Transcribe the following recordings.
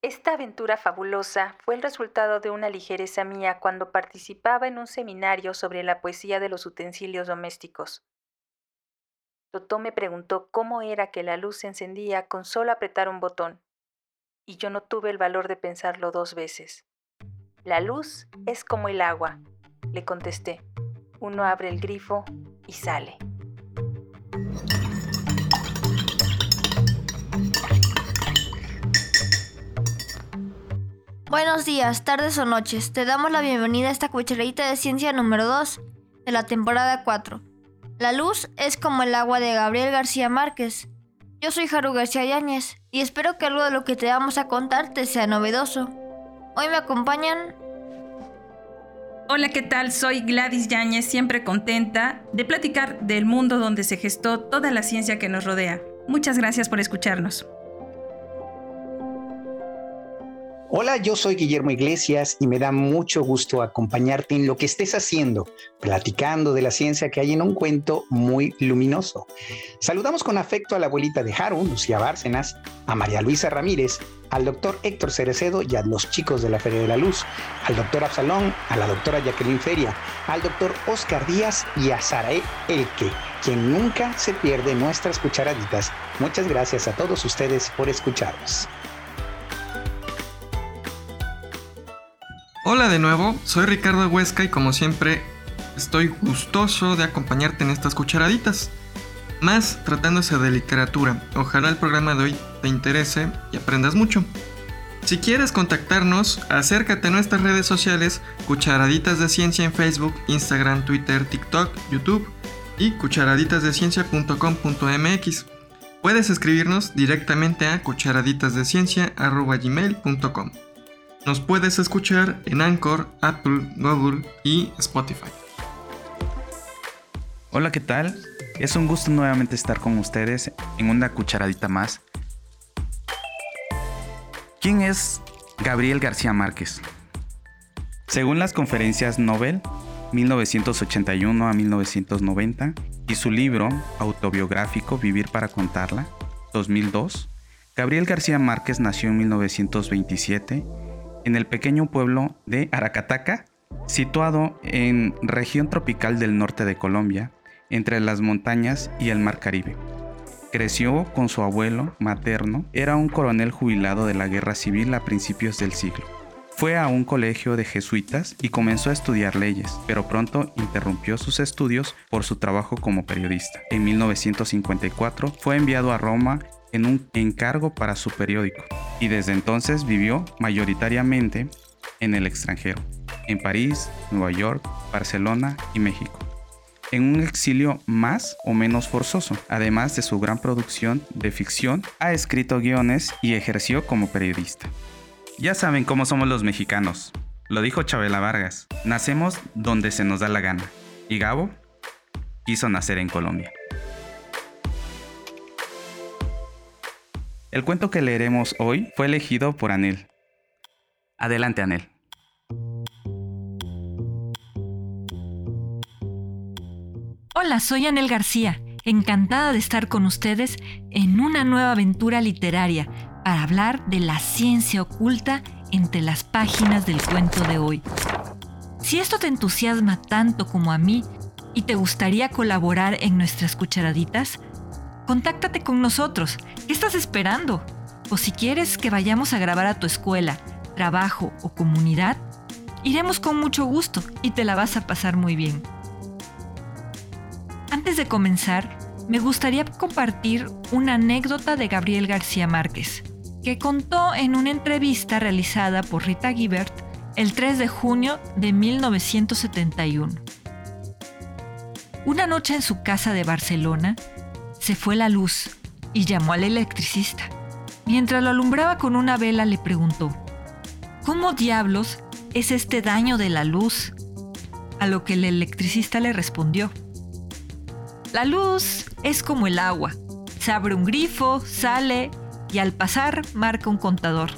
Esta aventura fabulosa fue el resultado de una ligereza mía cuando participaba en un seminario sobre la poesía de los utensilios domésticos. Totó me preguntó cómo era que la luz se encendía con solo apretar un botón, y yo no tuve el valor de pensarlo dos veces. La luz es como el agua, le contesté. Uno abre el grifo y sale. Buenos días, tardes o noches. Te damos la bienvenida a esta cucharadita de ciencia número 2 de la temporada 4. La luz es como el agua de Gabriel García Márquez. Yo soy Haru García Yáñez y espero que algo de lo que te vamos a contar te sea novedoso. Hoy me acompañan... Hola, ¿qué tal? Soy Gladys Yáñez, siempre contenta de platicar del mundo donde se gestó toda la ciencia que nos rodea. Muchas gracias por escucharnos. Hola, yo soy Guillermo Iglesias y me da mucho gusto acompañarte en lo que estés haciendo, platicando de la ciencia que hay en un cuento muy luminoso. Saludamos con afecto a la abuelita de Haru, Lucía Bárcenas, a María Luisa Ramírez, al doctor Héctor Cerecedo y a los chicos de la Feria de la Luz, al doctor Absalón, a la doctora Jacqueline Feria, al doctor Oscar Díaz y a Sarae Elke, quien nunca se pierde nuestras cucharaditas. Muchas gracias a todos ustedes por escucharnos. Hola de nuevo, soy Ricardo Huesca y como siempre estoy gustoso de acompañarte en estas cucharaditas. Más tratándose de literatura, ojalá el programa de hoy te interese y aprendas mucho. Si quieres contactarnos, acércate a nuestras redes sociales, Cucharaditas de Ciencia en Facebook, Instagram, Twitter, TikTok, YouTube y cucharaditazdeciencia.com.mx. Puedes escribirnos directamente a cucharaditasdeciencia.gmail.com. Nos puedes escuchar en Anchor, Apple, Google y Spotify. Hola, ¿qué tal? Es un gusto nuevamente estar con ustedes en una cucharadita más. ¿Quién es Gabriel García Márquez? Según las conferencias Nobel 1981 a 1990 y su libro autobiográfico Vivir para contarla 2002, Gabriel García Márquez nació en 1927 en el pequeño pueblo de Aracataca, situado en región tropical del norte de Colombia, entre las montañas y el mar Caribe. Creció con su abuelo materno, era un coronel jubilado de la guerra civil a principios del siglo. Fue a un colegio de jesuitas y comenzó a estudiar leyes, pero pronto interrumpió sus estudios por su trabajo como periodista. En 1954 fue enviado a Roma en un encargo para su periódico y desde entonces vivió mayoritariamente en el extranjero, en París, Nueva York, Barcelona y México, en un exilio más o menos forzoso. Además de su gran producción de ficción, ha escrito guiones y ejerció como periodista. Ya saben cómo somos los mexicanos. Lo dijo Chabela Vargas. Nacemos donde se nos da la gana. Y Gabo quiso nacer en Colombia. El cuento que leeremos hoy fue elegido por Anel. Adelante, Anel. Hola, soy Anel García, encantada de estar con ustedes en una nueva aventura literaria para hablar de la ciencia oculta entre las páginas del cuento de hoy. Si esto te entusiasma tanto como a mí y te gustaría colaborar en nuestras cucharaditas, contáctate con nosotros. ¿Qué estás esperando? O si quieres que vayamos a grabar a tu escuela, trabajo o comunidad, iremos con mucho gusto y te la vas a pasar muy bien. Antes de comenzar, me gustaría compartir una anécdota de Gabriel García Márquez, que contó en una entrevista realizada por Rita Gibert el 3 de junio de 1971. Una noche en su casa de Barcelona, se fue la luz y llamó al electricista. Mientras lo alumbraba con una vela le preguntó, ¿cómo diablos es este daño de la luz? A lo que el electricista le respondió, la luz es como el agua. Se abre un grifo, sale y al pasar marca un contador.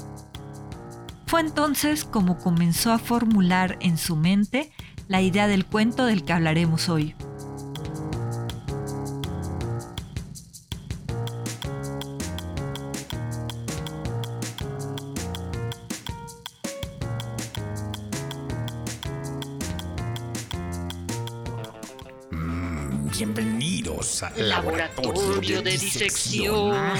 Fue entonces como comenzó a formular en su mente la idea del cuento del que hablaremos hoy. Laboratorio, de, disección.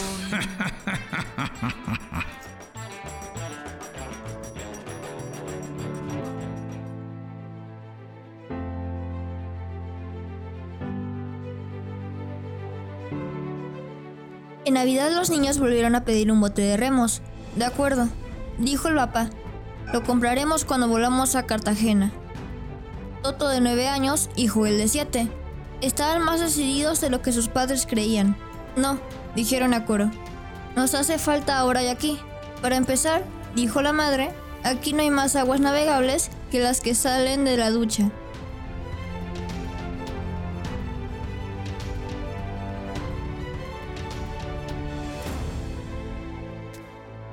En Navidad los niños volvieron a pedir un bote de remos. De acuerdo, dijo el papá. Lo compraremos cuando volvamos a Cartagena. Toto de 9 años y Joel de 7. Estaban más decididos de lo que sus padres creían. No, dijeron a coro. Nos hace falta ahora y aquí. Para empezar, dijo la madre, aquí no hay más aguas navegables que las que salen de la ducha.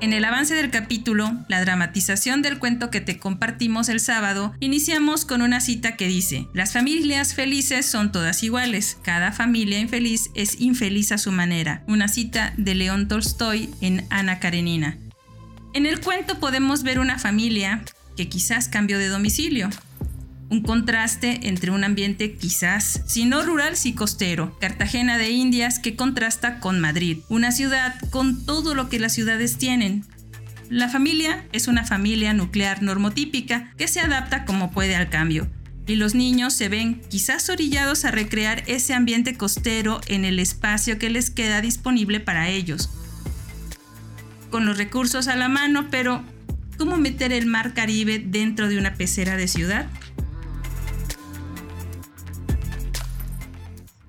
En el avance del capítulo, la dramatización del cuento que te compartimos el sábado, iniciamos con una cita que dice, las familias felices son todas iguales, cada familia infeliz es infeliz a su manera, una cita de León Tolstoy en Ana Karenina. En el cuento podemos ver una familia que quizás cambió de domicilio, un contraste entre un ambiente quizás, si no rural, sí costero. Cartagena de Indias que contrasta con Madrid, una ciudad con todo lo que las ciudades tienen. La familia es una familia nuclear normotípica que se adapta como puede al cambio. Y los niños se ven quizás orillados a recrear ese ambiente costero en el espacio que les queda disponible para ellos. Con los recursos a la mano, pero ¿cómo meter el mar Caribe dentro de una pecera de ciudad?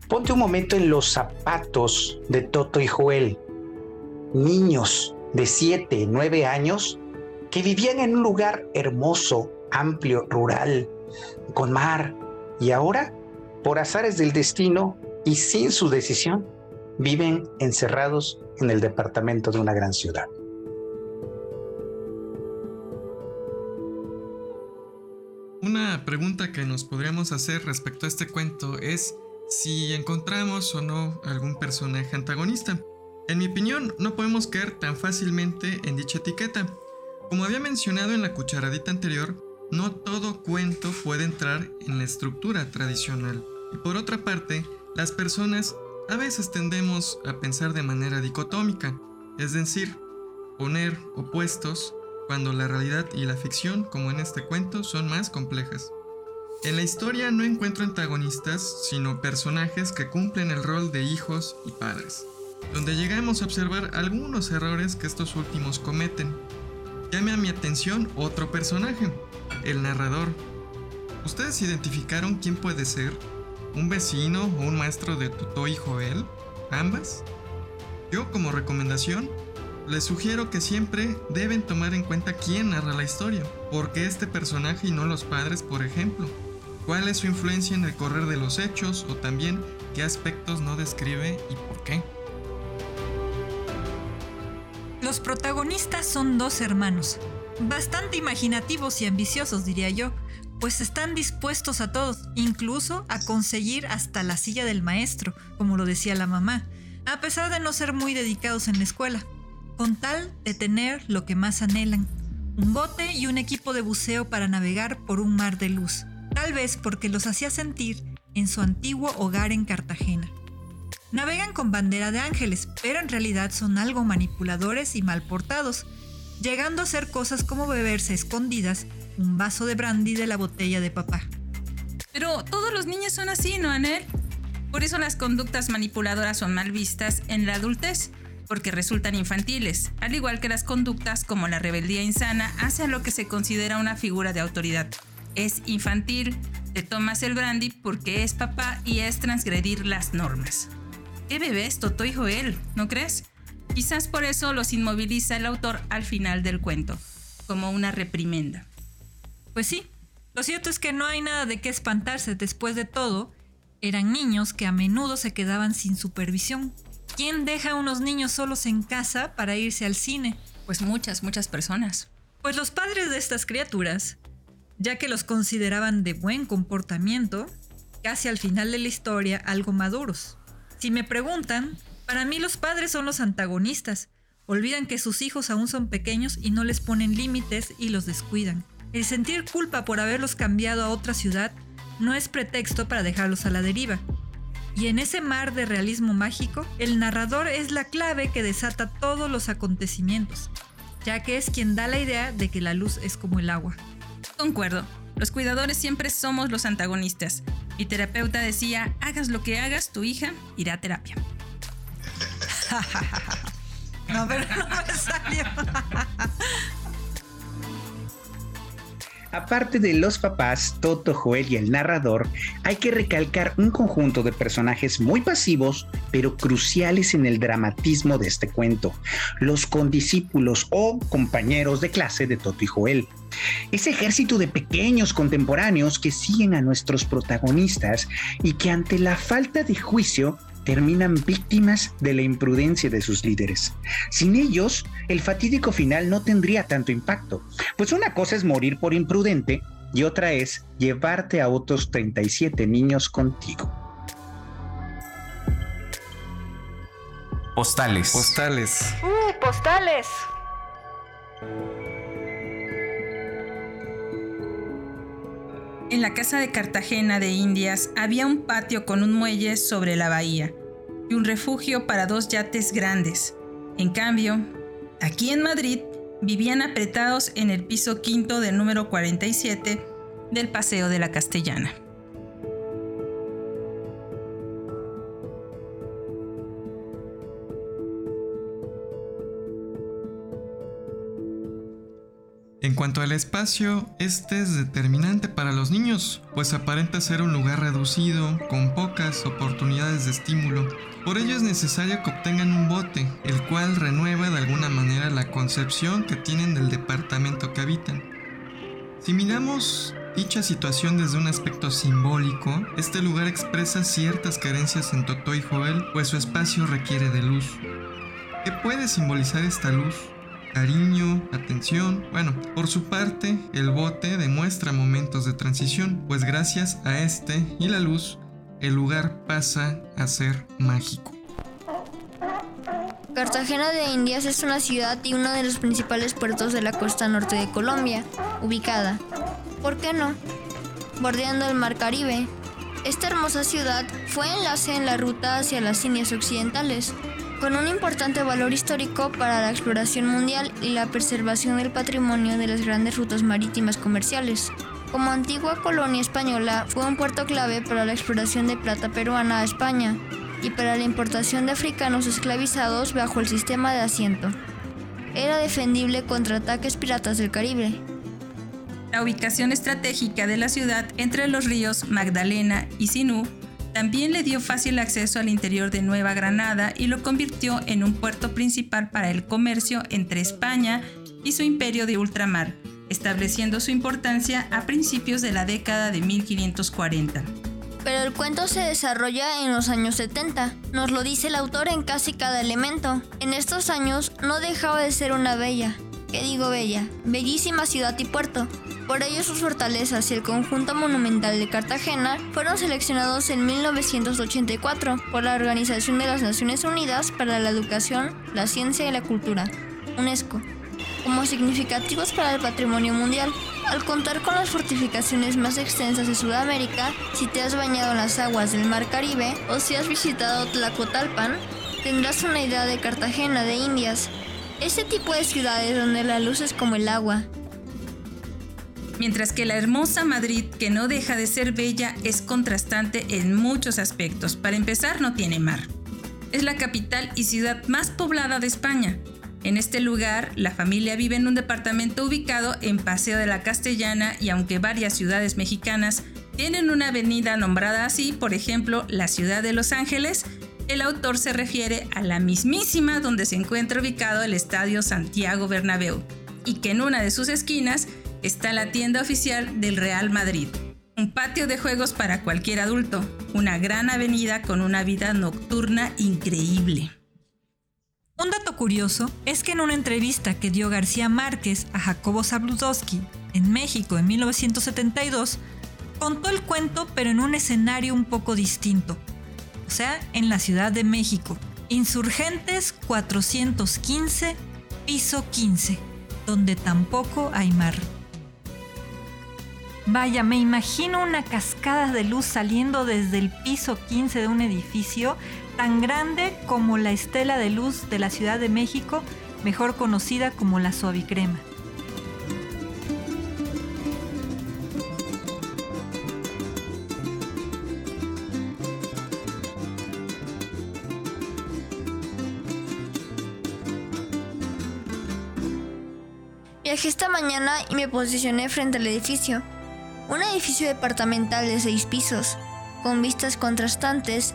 Ponte un momento en los zapatos de Toto y Joel, niños de 7, 9 años que vivían en un lugar hermoso, amplio, rural, con mar, y ahora, por azares del destino y sin su decisión, viven encerrados en el departamento de una gran ciudad. Una pregunta que nos podríamos hacer respecto a este cuento es si encontramos o no algún personaje antagonista. En mi opinión, no podemos caer tan fácilmente en dicha etiqueta. Como había mencionado en la cucharadita anterior, no todo cuento puede entrar en la estructura tradicional. Y por otra parte, las personas a veces tendemos a pensar de manera dicotómica, es decir, poner opuestos cuando la realidad y la ficción, como en este cuento, son más complejas. En la historia no encuentro antagonistas, sino personajes que cumplen el rol de hijos y padres, donde llegamos a observar algunos errores que estos últimos cometen. Llame a mi atención otro personaje, el narrador. ¿Ustedes identificaron quién puede ser? ¿Un vecino o un maestro de Tuto y Joel? ¿Ambas? Yo como recomendación les sugiero que siempre deben tomar en cuenta quién narra la historia, porque este personaje y no los padres, por ejemplo cuál es su influencia en el correr de los hechos o también qué aspectos no describe y por qué. Los protagonistas son dos hermanos, bastante imaginativos y ambiciosos diría yo, pues están dispuestos a todos, incluso a conseguir hasta la silla del maestro, como lo decía la mamá, a pesar de no ser muy dedicados en la escuela, con tal de tener lo que más anhelan, un bote y un equipo de buceo para navegar por un mar de luz tal vez porque los hacía sentir en su antiguo hogar en Cartagena. Navegan con bandera de ángeles, pero en realidad son algo manipuladores y mal portados, llegando a hacer cosas como beberse escondidas un vaso de brandy de la botella de papá. Pero todos los niños son así, ¿no, Anel? Por eso las conductas manipuladoras son mal vistas en la adultez, porque resultan infantiles, al igual que las conductas como la rebeldía insana hacia lo que se considera una figura de autoridad es infantil, te tomas el brandy porque es papá y es transgredir las normas. ¿Qué bebés, Toto y Joel? ¿No crees? Quizás por eso los inmoviliza el autor al final del cuento, como una reprimenda. Pues sí, lo cierto es que no hay nada de qué espantarse después de todo. Eran niños que a menudo se quedaban sin supervisión. ¿Quién deja a unos niños solos en casa para irse al cine? Pues muchas, muchas personas. Pues los padres de estas criaturas ya que los consideraban de buen comportamiento, casi al final de la historia algo maduros. Si me preguntan, para mí los padres son los antagonistas. Olvidan que sus hijos aún son pequeños y no les ponen límites y los descuidan. El sentir culpa por haberlos cambiado a otra ciudad no es pretexto para dejarlos a la deriva. Y en ese mar de realismo mágico, el narrador es la clave que desata todos los acontecimientos, ya que es quien da la idea de que la luz es como el agua. Concuerdo. Los cuidadores siempre somos los antagonistas. Mi terapeuta decía, hagas lo que hagas, tu hija irá a terapia. no, pero no me salió. Aparte de los papás, Toto, Joel y el narrador, hay que recalcar un conjunto de personajes muy pasivos, pero cruciales en el dramatismo de este cuento, los condiscípulos o compañeros de clase de Toto y Joel. Ese ejército de pequeños contemporáneos que siguen a nuestros protagonistas y que ante la falta de juicio terminan víctimas de la imprudencia de sus líderes. Sin ellos, el fatídico final no tendría tanto impacto, pues una cosa es morir por imprudente y otra es llevarte a otros 37 niños contigo. Postales. Postales. ¡Uh, postales! En la casa de Cartagena de Indias había un patio con un muelle sobre la bahía y un refugio para dos yates grandes. En cambio, aquí en Madrid vivían apretados en el piso quinto del número 47 del Paseo de la Castellana. En cuanto al espacio, este es determinante para los niños, pues aparenta ser un lugar reducido, con pocas oportunidades de estímulo. Por ello es necesario que obtengan un bote, el cual renueva de alguna manera la concepción que tienen del departamento que habitan. Si miramos dicha situación desde un aspecto simbólico, este lugar expresa ciertas carencias en Totó y Joel, pues su espacio requiere de luz. ¿Qué puede simbolizar esta luz? Cariño, atención. Bueno, por su parte, el bote demuestra momentos de transición, pues gracias a este y la luz, el lugar pasa a ser mágico. Cartagena de Indias es una ciudad y uno de los principales puertos de la costa norte de Colombia, ubicada, ¿por qué no?, bordeando el mar Caribe. Esta hermosa ciudad fue enlace en la ruta hacia las Indias Occidentales, con un importante valor histórico para la exploración mundial y la preservación del patrimonio de las grandes rutas marítimas comerciales. Como antigua colonia española, fue un puerto clave para la exploración de plata peruana a España y para la importación de africanos esclavizados bajo el sistema de asiento. Era defendible contra ataques piratas del Caribe. La ubicación estratégica de la ciudad entre los ríos Magdalena y Sinú también le dio fácil acceso al interior de Nueva Granada y lo convirtió en un puerto principal para el comercio entre España y su imperio de ultramar, estableciendo su importancia a principios de la década de 1540. Pero el cuento se desarrolla en los años 70. Nos lo dice el autor en casi cada elemento. En estos años no dejaba de ser una bella, ¿qué digo bella? Bellísima ciudad y puerto. Por ello sus fortalezas y el conjunto monumental de Cartagena fueron seleccionados en 1984 por la Organización de las Naciones Unidas para la Educación, la Ciencia y la Cultura, UNESCO, como significativos para el patrimonio mundial. Al contar con las fortificaciones más extensas de Sudamérica, si te has bañado en las aguas del Mar Caribe o si has visitado Tlacotalpan, tendrás una idea de Cartagena de Indias, ese tipo de ciudades donde la luz es como el agua, mientras que la hermosa Madrid, que no deja de ser bella, es contrastante en muchos aspectos. Para empezar, no tiene mar. Es la capital y ciudad más poblada de España. En este lugar, la familia vive en un departamento ubicado en Paseo de la Castellana y aunque varias ciudades mexicanas tienen una avenida nombrada así, por ejemplo, la ciudad de Los Ángeles, el autor se refiere a la mismísima donde se encuentra ubicado el Estadio Santiago Bernabéu y que en una de sus esquinas está la tienda oficial del Real Madrid. Un patio de juegos para cualquier adulto, una gran avenida con una vida nocturna increíble. Un dato curioso es que en una entrevista que dio García Márquez a Jacobo Zabludowski en México en 1972, contó el cuento pero en un escenario un poco distinto, o sea, en la Ciudad de México, Insurgentes 415, piso 15, donde tampoco hay mar. Vaya, me imagino una cascada de luz saliendo desde el piso 15 de un edificio tan grande como la estela de luz de la Ciudad de México, mejor conocida como la suavicrema. Viajé esta mañana y me posicioné frente al edificio. Un edificio departamental de seis pisos, con vistas contrastantes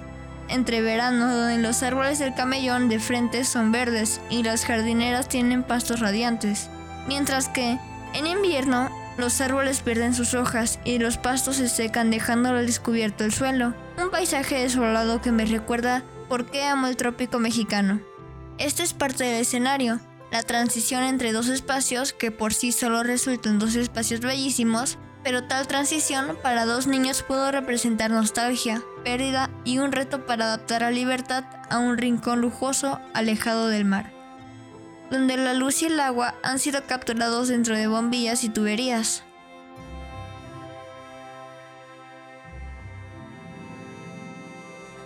entre verano donde los árboles del camellón de frente son verdes y las jardineras tienen pastos radiantes, mientras que en invierno los árboles pierden sus hojas y los pastos se secan dejando al descubierto el suelo. Un paisaje desolado que me recuerda por qué amo el trópico mexicano. Este es parte del escenario, la transición entre dos espacios que por sí solo resultan dos espacios bellísimos, pero tal transición para dos niños pudo representar nostalgia, pérdida y un reto para adaptar a libertad a un rincón lujoso alejado del mar, donde la luz y el agua han sido capturados dentro de bombillas y tuberías.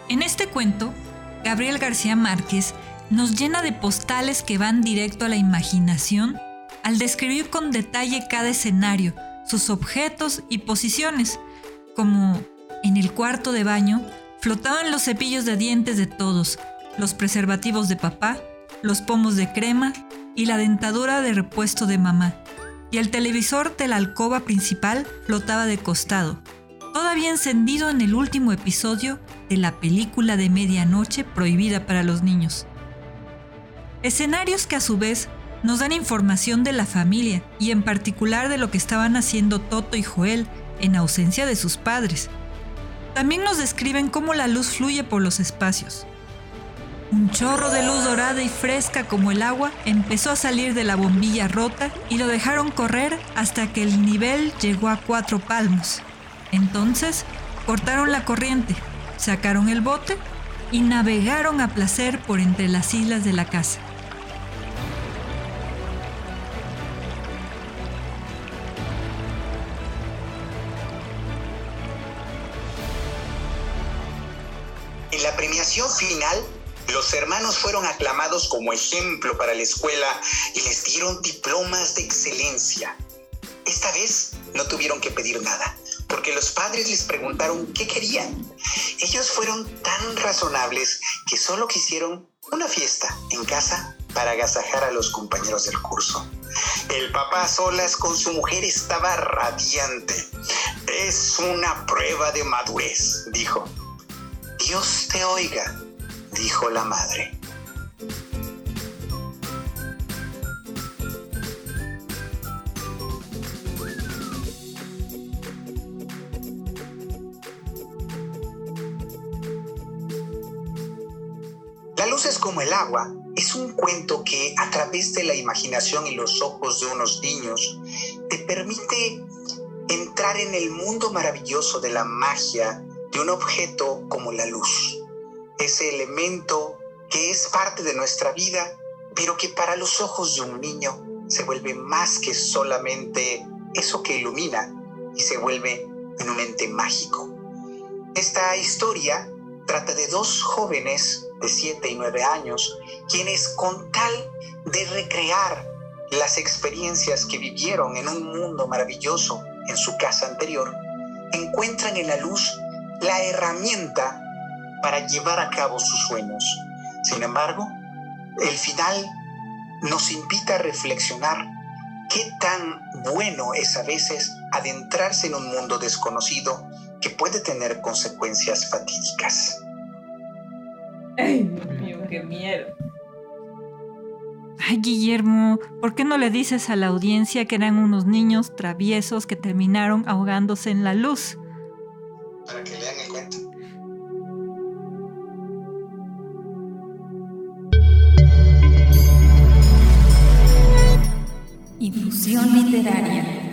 En este cuento, Gabriel García Márquez nos llena de postales que van directo a la imaginación al describir con detalle cada escenario, sus objetos y posiciones, como en el cuarto de baño flotaban los cepillos de dientes de todos, los preservativos de papá, los pomos de crema y la dentadura de repuesto de mamá, y el televisor de la alcoba principal flotaba de costado, todavía encendido en el último episodio de la película de medianoche prohibida para los niños. Escenarios que a su vez nos dan información de la familia y en particular de lo que estaban haciendo Toto y Joel en ausencia de sus padres. También nos describen cómo la luz fluye por los espacios. Un chorro de luz dorada y fresca como el agua empezó a salir de la bombilla rota y lo dejaron correr hasta que el nivel llegó a cuatro palmos. Entonces, cortaron la corriente, sacaron el bote y navegaron a placer por entre las islas de la casa. En la premiación final, los hermanos fueron aclamados como ejemplo para la escuela y les dieron diplomas de excelencia. Esta vez no tuvieron que pedir nada, porque los padres les preguntaron qué querían. Ellos fueron tan razonables que solo quisieron una fiesta en casa para agasajar a los compañeros del curso. El papá a solas con su mujer estaba radiante. Es una prueba de madurez, dijo. Dios te oiga, dijo la madre. La luz es como el agua. Es un cuento que a través de la imaginación y los ojos de unos niños te permite entrar en el mundo maravilloso de la magia de un objeto como la luz. Ese elemento que es parte de nuestra vida, pero que para los ojos de un niño se vuelve más que solamente eso que ilumina y se vuelve en un ente mágico. Esta historia trata de dos jóvenes de 7 y 9 años, quienes con tal de recrear las experiencias que vivieron en un mundo maravilloso en su casa anterior, encuentran en la luz la herramienta para llevar a cabo sus sueños. Sin embargo, el final nos invita a reflexionar qué tan bueno es a veces adentrarse en un mundo desconocido que puede tener consecuencias fatídicas. Ay, Dios mío, qué miedo. Ay, Guillermo, ¿por qué no le dices a la audiencia que eran unos niños traviesos que terminaron ahogándose en la luz? Para que lean el cuento. Infusión literaria.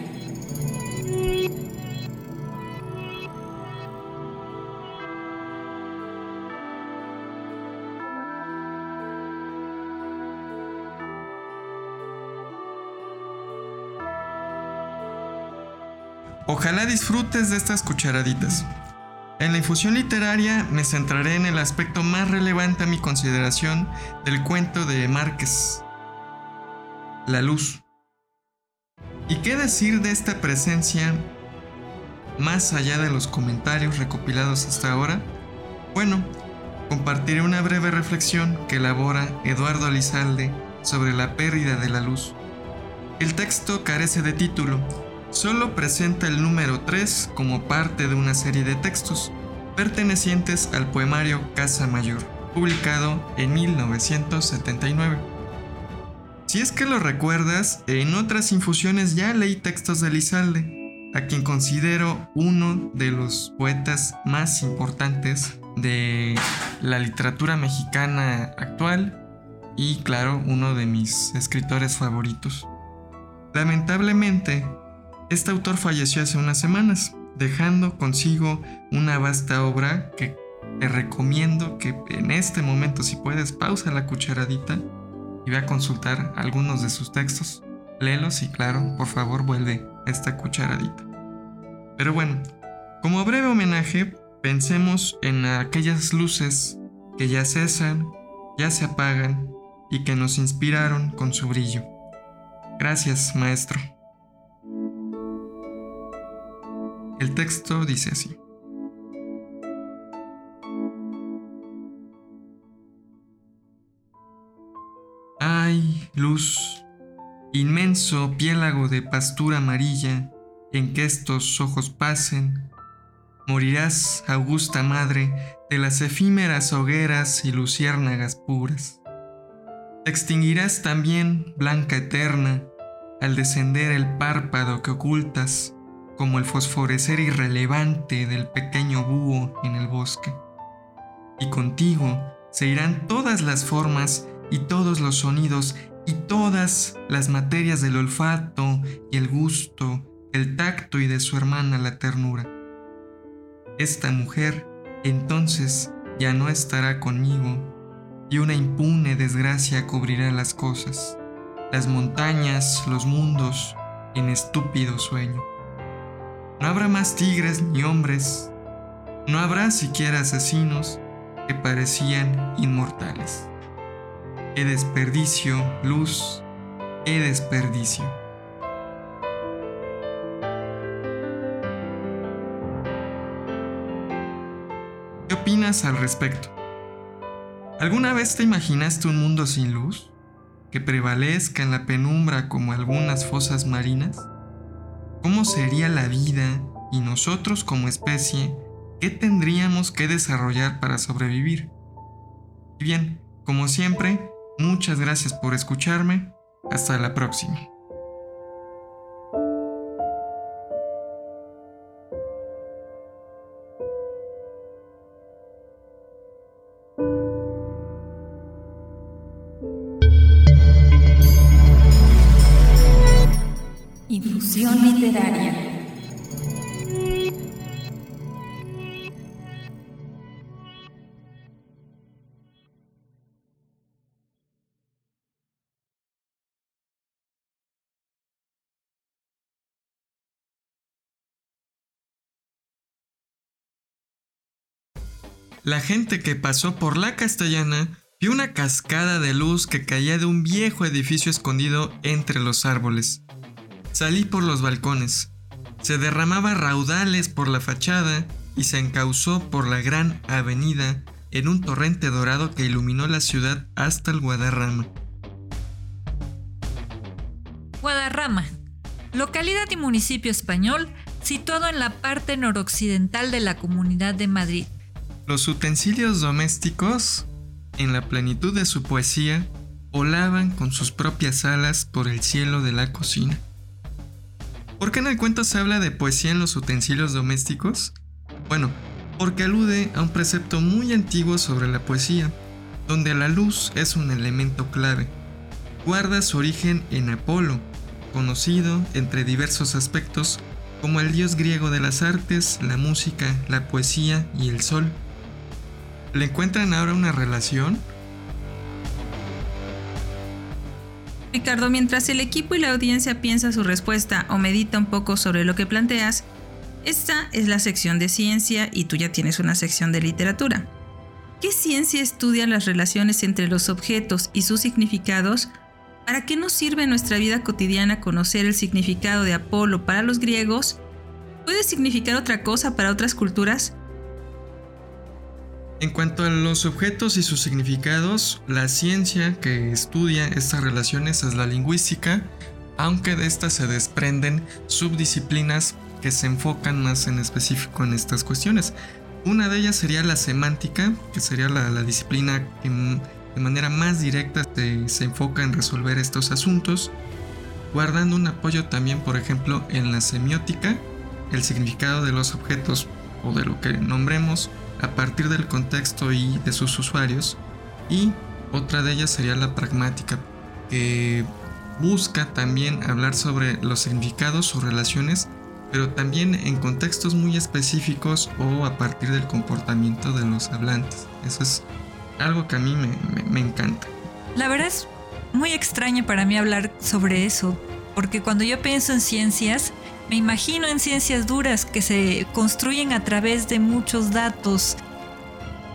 Ojalá disfrutes de estas cucharaditas. En la infusión literaria me centraré en el aspecto más relevante a mi consideración del cuento de Márquez, la luz. ¿Y qué decir de esta presencia más allá de los comentarios recopilados hasta ahora? Bueno, compartiré una breve reflexión que elabora Eduardo Lizalde sobre la pérdida de la luz. El texto carece de título, solo presenta el número 3 como parte de una serie de textos pertenecientes al poemario Casa Mayor, publicado en 1979. Si es que lo recuerdas, en otras infusiones ya leí textos de Lizalde, a quien considero uno de los poetas más importantes de la literatura mexicana actual y claro, uno de mis escritores favoritos. Lamentablemente, este autor falleció hace unas semanas, dejando consigo una vasta obra que te recomiendo que en este momento, si puedes, pausa la cucharadita y ve a consultar algunos de sus textos. Léelos y claro, por favor vuelve esta cucharadita. Pero bueno, como breve homenaje, pensemos en aquellas luces que ya cesan, ya se apagan y que nos inspiraron con su brillo. Gracias, maestro. El texto dice así. Ay, luz, inmenso piélago de pastura amarilla, en que estos ojos pasen, morirás, augusta madre, de las efímeras hogueras y luciérnagas puras. Te extinguirás también, blanca eterna, al descender el párpado que ocultas, como el fosforecer irrelevante del pequeño búho en el bosque. Y contigo se irán todas las formas y todos los sonidos y todas las materias del olfato y el gusto, el tacto y de su hermana la ternura. Esta mujer entonces ya no estará conmigo y una impune desgracia cubrirá las cosas, las montañas, los mundos, en estúpido sueño. No habrá más tigres ni hombres, no habrá siquiera asesinos que parecían inmortales. ¡Qué desperdicio, luz! ¡Qué desperdicio! ¿Qué opinas al respecto? ¿Alguna vez te imaginaste un mundo sin luz? ¿Que prevalezca en la penumbra como algunas fosas marinas? ¿Cómo sería la vida y nosotros como especie, qué tendríamos que desarrollar para sobrevivir? Y bien, como siempre, Muchas gracias por escucharme. Hasta la próxima. La gente que pasó por la castellana vio una cascada de luz que caía de un viejo edificio escondido entre los árboles. Salí por los balcones. Se derramaba raudales por la fachada y se encauzó por la gran avenida en un torrente dorado que iluminó la ciudad hasta el Guadarrama. Guadarrama, localidad y municipio español situado en la parte noroccidental de la Comunidad de Madrid. Los utensilios domésticos, en la plenitud de su poesía, volaban con sus propias alas por el cielo de la cocina. ¿Por qué en el cuento se habla de poesía en los utensilios domésticos? Bueno, porque alude a un precepto muy antiguo sobre la poesía, donde la luz es un elemento clave. Guarda su origen en Apolo, conocido entre diversos aspectos como el dios griego de las artes, la música, la poesía y el sol. ¿Le encuentran ahora una relación? Ricardo, mientras el equipo y la audiencia piensa su respuesta o medita un poco sobre lo que planteas, esta es la sección de ciencia y tú ya tienes una sección de literatura. ¿Qué ciencia estudia las relaciones entre los objetos y sus significados? ¿Para qué nos sirve en nuestra vida cotidiana conocer el significado de Apolo para los griegos? ¿Puede significar otra cosa para otras culturas? En cuanto a los objetos y sus significados, la ciencia que estudia estas relaciones es la lingüística, aunque de estas se desprenden subdisciplinas que se enfocan más en específico en estas cuestiones. Una de ellas sería la semántica, que sería la, disciplina que de manera más directa se, se enfoca en resolver estos asuntos, guardando un apoyo también, por ejemplo, en la semiótica, el significado de los objetos o de lo que nombremos a partir del contexto y de sus usuarios. Y otra de ellas sería la pragmática, que busca también hablar sobre los significados o relaciones, pero también en contextos muy específicos o a partir del comportamiento de los hablantes. Eso es algo que a mí me, encanta. La verdad es muy extraño para mí hablar sobre eso, porque cuando yo pienso en ciencias, me imagino en ciencias duras que se construyen a través de muchos datos,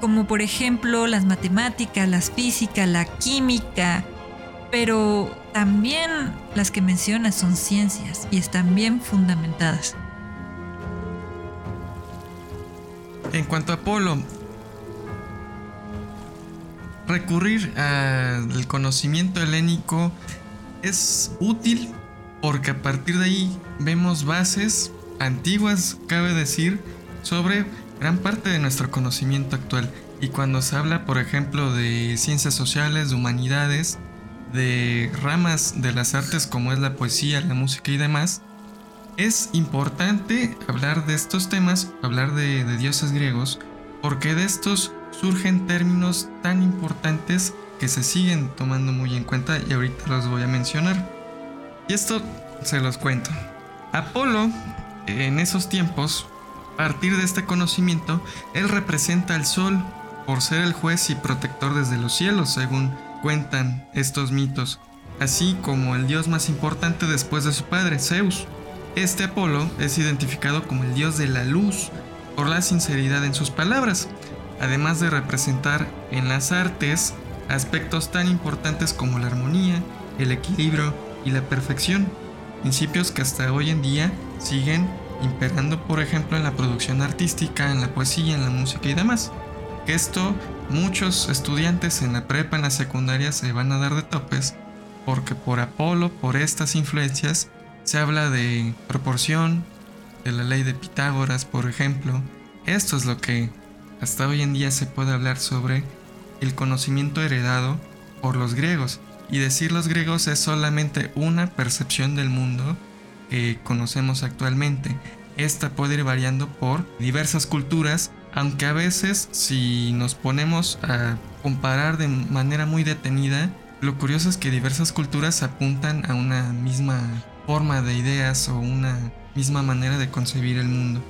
como por ejemplo las matemáticas, las físicas, la química, pero también las que mencionas son ciencias y están bien fundamentadas. En cuanto a Apolo, recurrir al conocimiento helénico es útil porque a partir de ahí vemos bases antiguas, cabe decir, sobre gran parte de nuestro conocimiento actual. Y cuando se habla, por ejemplo, de ciencias sociales, de humanidades, de ramas de las artes como es la poesía, la música y demás, es importante hablar de estos temas, hablar de, dioses griegos, porque de estos surgen términos tan importantes que se siguen tomando muy en cuenta y ahorita los voy a mencionar. Y esto se los cuento. Apolo, en esos tiempos, a partir de este conocimiento, él representa al sol por ser el juez y protector desde los cielos, según cuentan estos mitos, así como el dios más importante después de su padre, Zeus. Este Apolo es identificado como el dios de la luz por la sinceridad en sus palabras, además de representar en las artes aspectos tan importantes como la armonía, el equilibrio y la perfección, principios que hasta hoy en día siguen imperando, por ejemplo, en la producción artística, en la poesía, en la música y demás. Esto muchos estudiantes en la prepa, en la secundaria se van a dar de topes, porque por Apolo, por estas influencias, se habla de proporción, de la ley de Pitágoras, por ejemplo. Esto es lo que hasta hoy en día se puede hablar sobre el conocimiento heredado por los griegos. Y decir los griegos es solamente una percepción del mundo que conocemos actualmente. Esta puede ir variando por diversas culturas, aunque a veces si nos ponemos a comparar de manera muy detenida, lo curioso es que diversas culturas apuntan a una misma forma de ideas o una misma manera de concebir el mundo.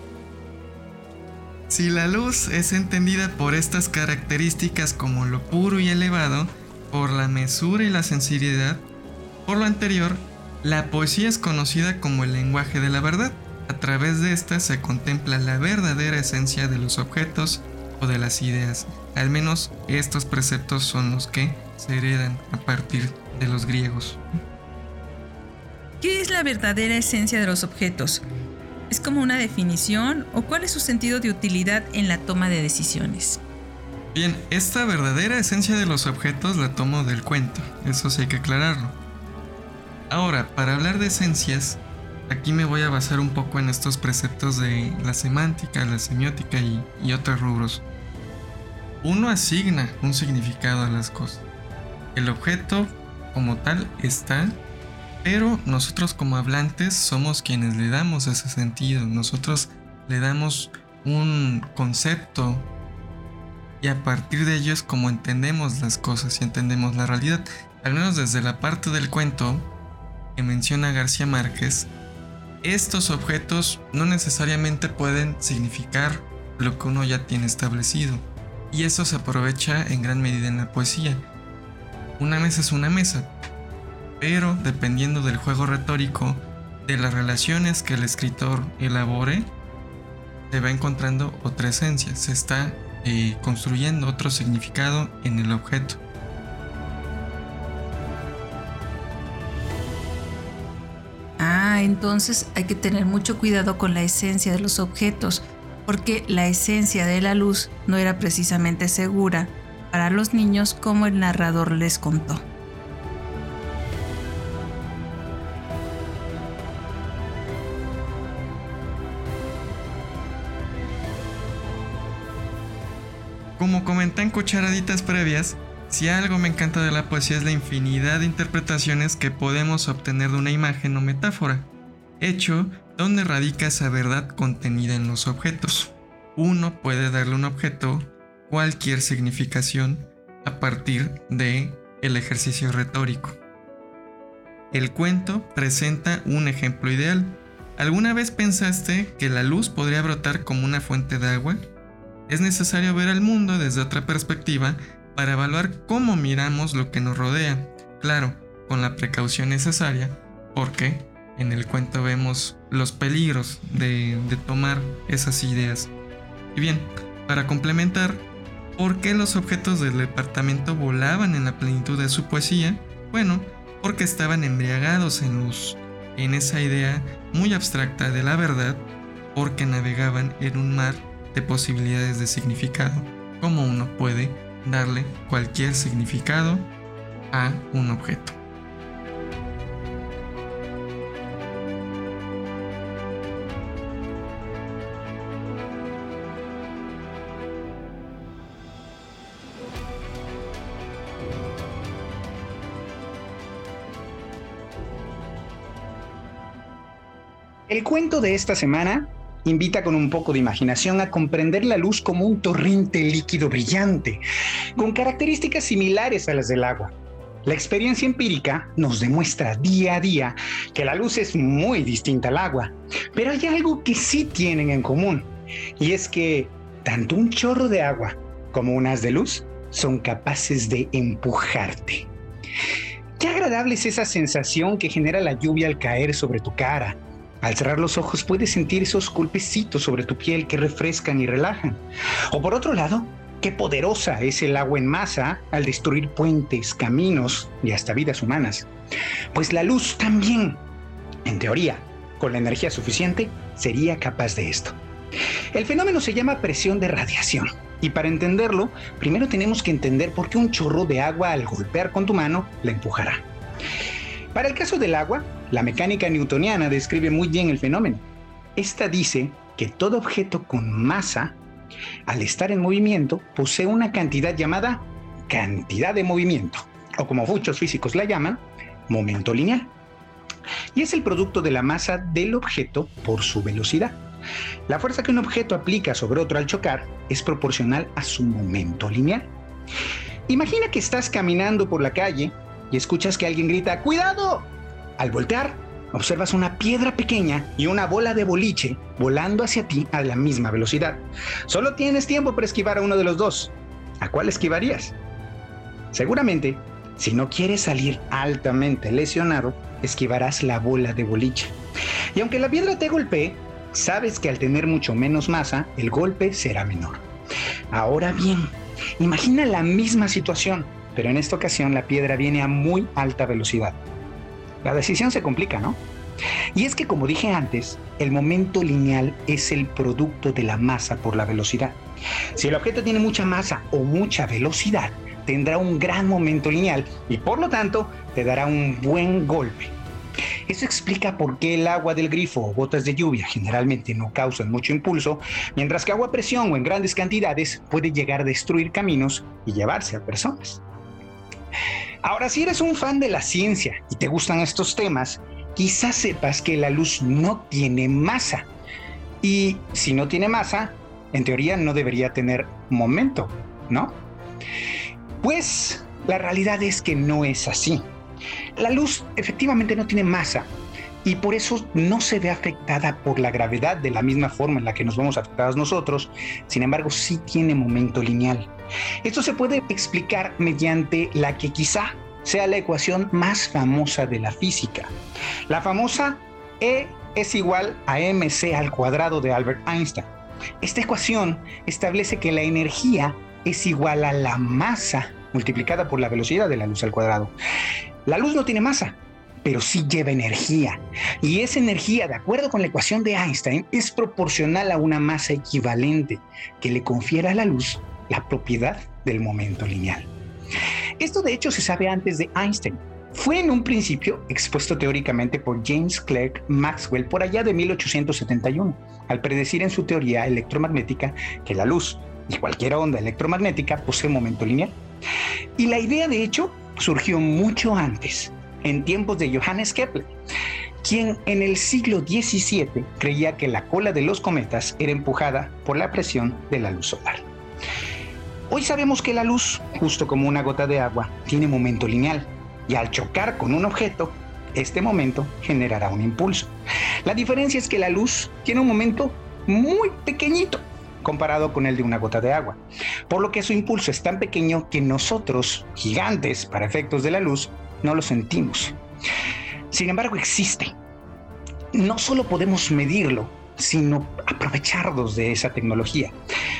Si la luz es entendida por estas características como lo puro y elevado, por la mesura y la sensibilidad. Por lo anterior, la poesía es conocida como el lenguaje de la verdad. A través de esta se contempla la verdadera esencia de los objetos o de las ideas. Al menos estos preceptos son los que se heredan a partir de los griegos. ¿Qué es la verdadera esencia de los objetos? ¿Es como una definición o cuál es su sentido de utilidad en la toma de decisiones? Bien, esta verdadera esencia de los objetos la tomo del cuento, eso sí hay que aclararlo. Ahora, para hablar de esencias, aquí me voy a basar un poco en estos preceptos de la semántica, la semiótica y, y otros rubros. Uno asigna un significado a las cosas. El objeto como tal está, pero nosotros como hablantes somos quienes le damos ese sentido. Nosotros le damos un concepto, y a partir de ello como entendemos las cosas y entendemos la realidad. Al menos desde la parte del cuento que menciona García Márquez, estos objetos no necesariamente pueden significar lo que uno ya tiene establecido. Y eso se aprovecha en gran medida en la poesía. Una mesa es una mesa. pero dependiendo del juego retórico, de las relaciones que el escritor elabore, se va encontrando otra esencia, se está construyendo otro significado en el objeto. Ah, entonces hay que tener mucho cuidado con la esencia de los objetos, porque la esencia de la luz no era precisamente segura para los niños como el narrador les contó. Como comenté en cucharaditas previas, si algo me encanta de la poesía es la infinidad de interpretaciones que podemos obtener de una imagen o metáfora, hecho donde radica esa verdad contenida en los objetos. Uno puede darle a un objeto cualquier significación a partir de el ejercicio retórico. El cuento presenta un ejemplo ideal. ¿Alguna vez pensaste que la luz podría brotar como una fuente de agua? Es necesario ver al mundo desde otra perspectiva para evaluar cómo miramos lo que nos rodea. Claro, con la precaución necesaria, porque en el cuento vemos los peligros de, tomar esas ideas. Y bien, para complementar, ¿por qué los objetos del departamento volaban en la plenitud de su poesía? Bueno, porque estaban embriagados en luz, en esa idea muy abstracta de la verdad, porque navegaban en un mar de posibilidades de significado, como uno puede darle cualquier significado a un objeto. El cuento de esta semana invita con un poco de imaginación a comprender la luz como un torrente líquido brillante, con características similares a las del agua. La experiencia empírica nos demuestra día a día que la luz es muy distinta al agua, pero hay algo que sí tienen en común, y es que tanto un chorro de agua como unas de luz son capaces de empujarte. Qué agradable es esa sensación que genera la lluvia al caer sobre tu cara, al cerrar los ojos puedes sentir esos golpecitos sobre tu piel que refrescan y relajan. O por otro lado, qué poderosa es el agua en masa al destruir puentes, caminos y hasta vidas humanas. Pues la luz también, en teoría, con la energía suficiente, sería capaz de esto. El fenómeno se llama presión de radiación. Y para entenderlo, primero tenemos que entender por qué un chorro de agua al golpear con tu mano la empujará. Para el caso del agua, la mecánica newtoniana describe muy bien el fenómeno. Esta dice que todo objeto con masa, al estar en movimiento, posee una cantidad llamada cantidad de movimiento, o como muchos físicos la llaman, momento lineal. Y es el producto de la masa del objeto por su velocidad. La fuerza que un objeto aplica sobre otro al chocar es proporcional a su momento lineal. Imagina que estás caminando por la calle y escuchas que alguien grita, ¡Cuidado! Al voltear, observas una piedra pequeña y una bola de boliche volando hacia ti a la misma velocidad. Solo tienes tiempo para esquivar a uno de los dos. ¿A cuál esquivarías? Seguramente, si no quieres salir altamente lesionado, esquivarás la bola de boliche. Y aunque la piedra te golpee, sabes que al tener mucho menos masa, el golpe será menor. Ahora bien, imagina la misma situación pero en esta ocasión la piedra viene a muy alta velocidad. La decisión se complica, ¿no? Y es que, como dije antes, el momento lineal es el producto de la masa por la velocidad. Si el objeto tiene mucha masa o mucha velocidad, tendrá un gran momento lineal y por lo tanto te dará un buen golpe. Eso explica por qué el agua del grifo o gotas de lluvia generalmente no causan mucho impulso, mientras que agua a presión o en grandes cantidades puede llegar a destruir caminos y llevarse a personas. Ahora, si eres un fan de la ciencia y te gustan estos temas, quizás sepas que la luz no tiene masa. Y si no tiene masa, en teoría no debería tener momento, ¿no? Pues la realidad es que no es así. La luz efectivamente no tiene masa y por eso no se ve afectada por la gravedad de la misma forma en la que nos vemos afectados nosotros, sin embargo sí tiene momento lineal. Esto se puede explicar mediante la que quizá sea la ecuación más famosa de la física. La famosa E es igual a mc al cuadrado de Albert Einstein. Esta ecuación establece que la energía es igual a la masa multiplicada por la velocidad de la luz al cuadrado. La luz no tiene masa, pero sí lleva energía. Y esa energía, de acuerdo con la ecuación de Einstein, es proporcional a una masa equivalente que le confiere a la luz la propiedad del momento lineal. Esto de hecho se sabe antes de Einstein. Fue en un principio expuesto teóricamente por James Clerk Maxwell por allá de 1871, al predecir en su teoría electromagnética que la luz y cualquier onda electromagnética posee momento lineal. Y la idea de hecho surgió mucho antes, en tiempos de Johannes Kepler, quien en el siglo XVII creía que la cola de los cometas era empujada por la presión de la luz solar. Hoy sabemos que la luz, justo como una gota de agua, tiene momento lineal y al chocar con un objeto, este momento generará un impulso. La diferencia es que la luz tiene un momento muy pequeñito comparado con el de una gota de agua, por lo que su impulso es tan pequeño que nosotros, gigantes para efectos de la luz, no lo sentimos. Sin embargo, existe. No solo podemos medirlo, sino aprovecharnos de esa tecnología,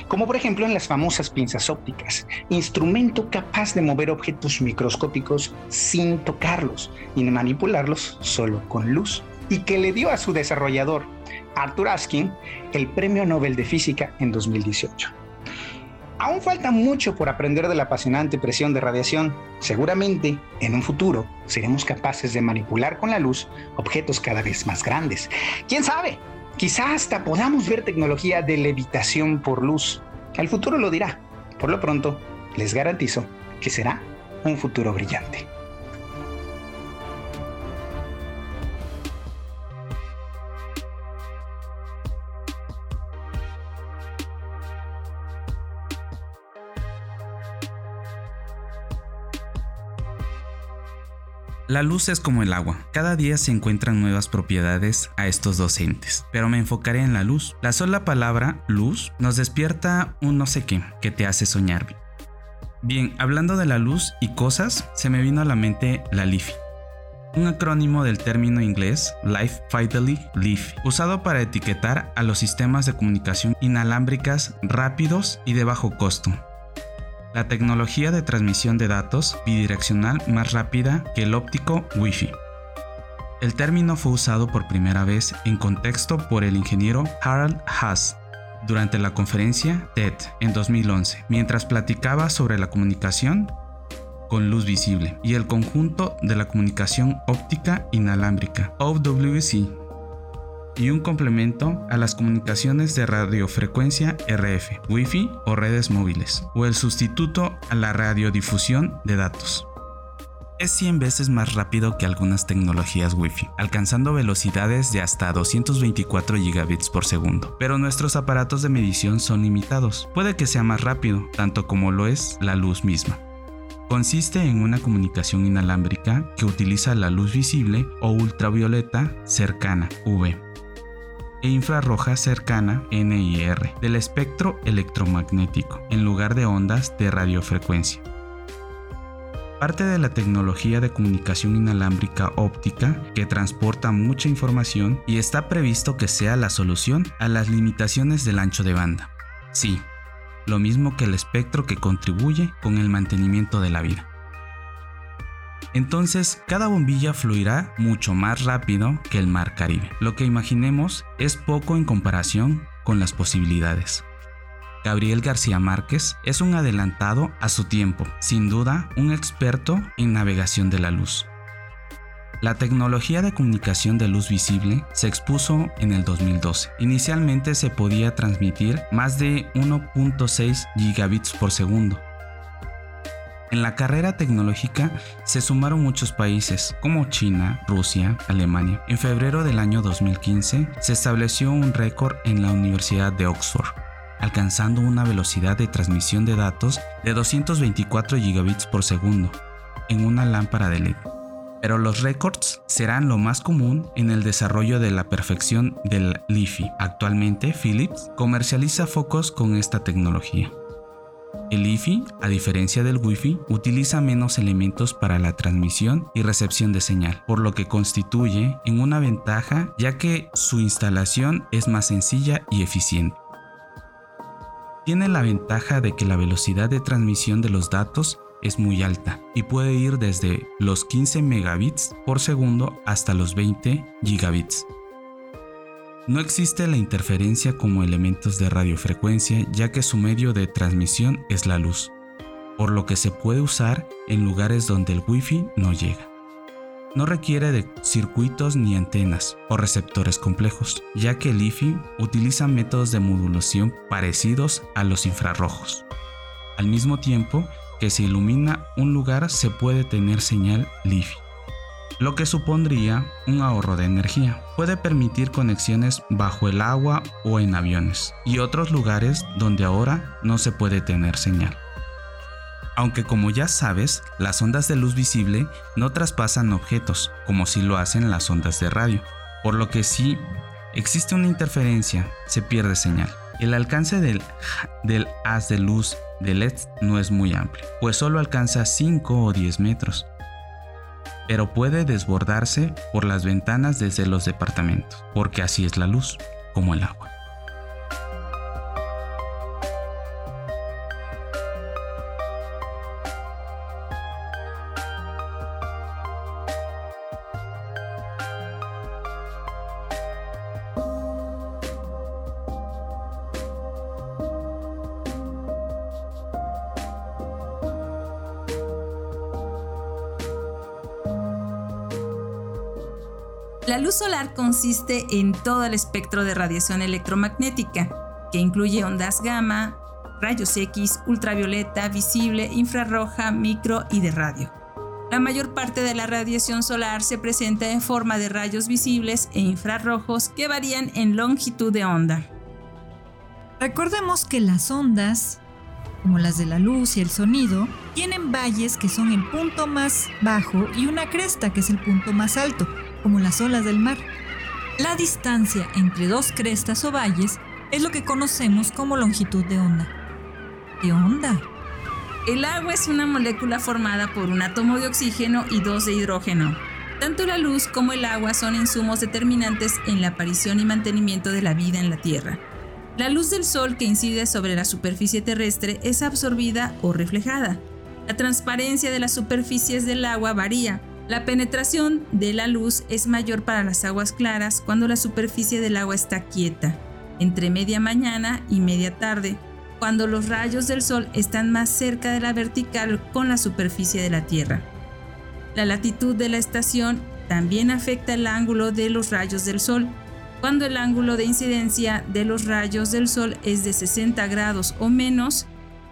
como por ejemplo en las famosas pinzas ópticas, instrumento capaz de mover objetos microscópicos sin tocarlos y manipularlos solo con luz, y que le dio a su desarrollador, Arthur Askin, el Premio Nobel de Física en 2018. Aún falta mucho por aprender de la apasionante presión de radiación. Seguramente, en un futuro, seremos capaces de manipular con la luz objetos cada vez más grandes. ¿Quién sabe? Quizá hasta podamos ver tecnología de levitación por luz. El futuro lo dirá. Por lo pronto, les garantizo que será un futuro brillante. La luz es como el agua. Cada día se encuentran nuevas propiedades a estos docentes, pero me enfocaré en la luz. La sola palabra luz nos despierta un no sé qué que te hace soñar. Bien, hablando de la luz y cosas, se me vino a la mente la LIFI, un acrónimo del término inglés Life Fidelity LIFI, usado para etiquetar a los sistemas de comunicación inalámbricas rápidos y de bajo costo, la tecnología de transmisión de datos bidireccional más rápida que el óptico Wi-Fi. El término fue usado por primera vez en contexto por el ingeniero Harald Haas durante la conferencia TED en 2011, mientras platicaba sobre la comunicación con luz visible y el conjunto de la comunicación óptica inalámbrica, OWC, y un complemento a las comunicaciones de radiofrecuencia RF, Wi-Fi o redes móviles, o el sustituto a la radiodifusión de datos. Es 100 veces más rápido que algunas tecnologías Wi-Fi, alcanzando velocidades de hasta 224 gigabits por segundo. Pero nuestros aparatos de medición son limitados. Puede que sea más rápido, tanto como lo es la luz misma. Consiste en una comunicación inalámbrica que utiliza la luz visible o ultravioleta cercana, UV, e infrarroja cercana NIR del espectro electromagnético en lugar de ondas de radiofrecuencia. Parte de la tecnología de comunicación inalámbrica óptica que transporta mucha información y está previsto que sea la solución a las limitaciones del ancho de banda. Sí, lo mismo que el espectro que contribuye con el mantenimiento de la vida entonces cada bombilla fluirá mucho más rápido que el mar Caribe. Lo que imaginemos es poco en comparación con las posibilidades. Gabriel García Márquez es un adelantado a su tiempo, sin duda un experto en navegación de la luz. La tecnología de comunicación de luz visible se expuso en el 2012. Inicialmente se podía transmitir más de 1.6 gigabits por segundo, en la carrera tecnológica se sumaron muchos países como China, Rusia, Alemania. En febrero del año 2015 se estableció un récord en la Universidad de Oxford, alcanzando una velocidad de transmisión de datos de 224 gigabits por segundo en una lámpara de LED. Pero los récords serán lo más común en el desarrollo de la perfección del LiFi. Actualmente Philips comercializa focos con esta tecnología. El IFI, a diferencia del Wi-Fi, utiliza menos elementos para la transmisión y recepción de señal, por lo que constituye en una ventaja ya que su instalación es más sencilla y eficiente. Tiene la ventaja de que la velocidad de transmisión de los datos es muy alta y puede ir desde los 15 megabits por segundo hasta los 20 gigabits. No existe la interferencia como elementos de radiofrecuencia ya que su medio de transmisión es la luz, por lo que se puede usar en lugares donde el wifi no llega. No requiere de circuitos ni antenas o receptores complejos, ya que el IFI utiliza métodos de modulación parecidos a los infrarrojos. Al mismo tiempo que se ilumina un lugar se puede tener señal LIFI lo que supondría un ahorro de energía. Puede permitir conexiones bajo el agua o en aviones y otros lugares donde ahora no se puede tener señal. Aunque como ya sabes, las ondas de luz visible no traspasan objetos como si lo hacen las ondas de radio, por lo que si existe una interferencia, se pierde señal. El alcance del, haz de luz de LED no es muy amplio, pues solo alcanza 5 o 10 metros, pero puede desbordarse por las ventanas desde los departamentos, porque así es la luz, como el agua. La luz solar consiste en todo el espectro de radiación electromagnética, que incluye ondas gamma, rayos X, ultravioleta, visible, infrarroja, micro y de radio. La mayor parte de la radiación solar se presenta en forma de rayos visibles e infrarrojos que varían en longitud de onda. Recordemos que las ondas, como las de la luz y el sonido, tienen valles que son el punto más bajo y una cresta que es el punto más alto como las olas del mar. La distancia entre dos crestas o valles es lo que conocemos como longitud de onda. ¿Qué onda? El agua es una molécula formada por un átomo de oxígeno y dos de hidrógeno. Tanto la luz como el agua son insumos determinantes en la aparición y mantenimiento de la vida en la Tierra. La luz del Sol que incide sobre la superficie terrestre es absorbida o reflejada. La transparencia de las superficies del agua varía, la penetración de la luz es mayor para las aguas claras cuando la superficie del agua está quieta, entre media mañana y media tarde, cuando los rayos del sol están más cerca de la vertical con la superficie de la Tierra. La latitud de la estación también afecta el ángulo de los rayos del sol. Cuando el ángulo de incidencia de los rayos del sol es de 60 grados o menos,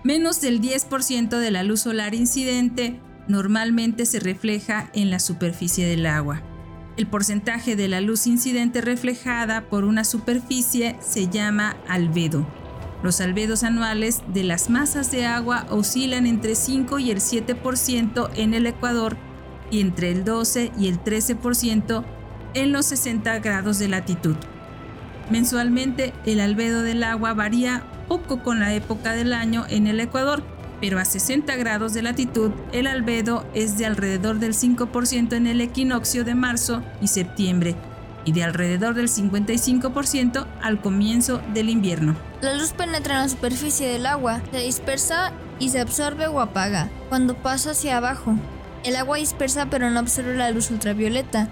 menos del 10% de la luz solar incidente normalmente se refleja en la superficie del agua. El porcentaje de la luz incidente reflejada por una superficie se llama albedo. Los albedos anuales de las masas de agua oscilan entre 5 y el 7% en el Ecuador y entre el 12 y el 13% en los 60 grados de latitud. Mensualmente el albedo del agua varía poco con la época del año en el Ecuador, pero a 60 grados de latitud el albedo es de alrededor del 5% en el equinoccio de marzo y septiembre y de alrededor del 55% al comienzo del invierno. La luz penetra en la superficie del agua, se dispersa y se absorbe o apaga cuando pasa hacia abajo. El agua dispersa pero no absorbe la luz ultravioleta,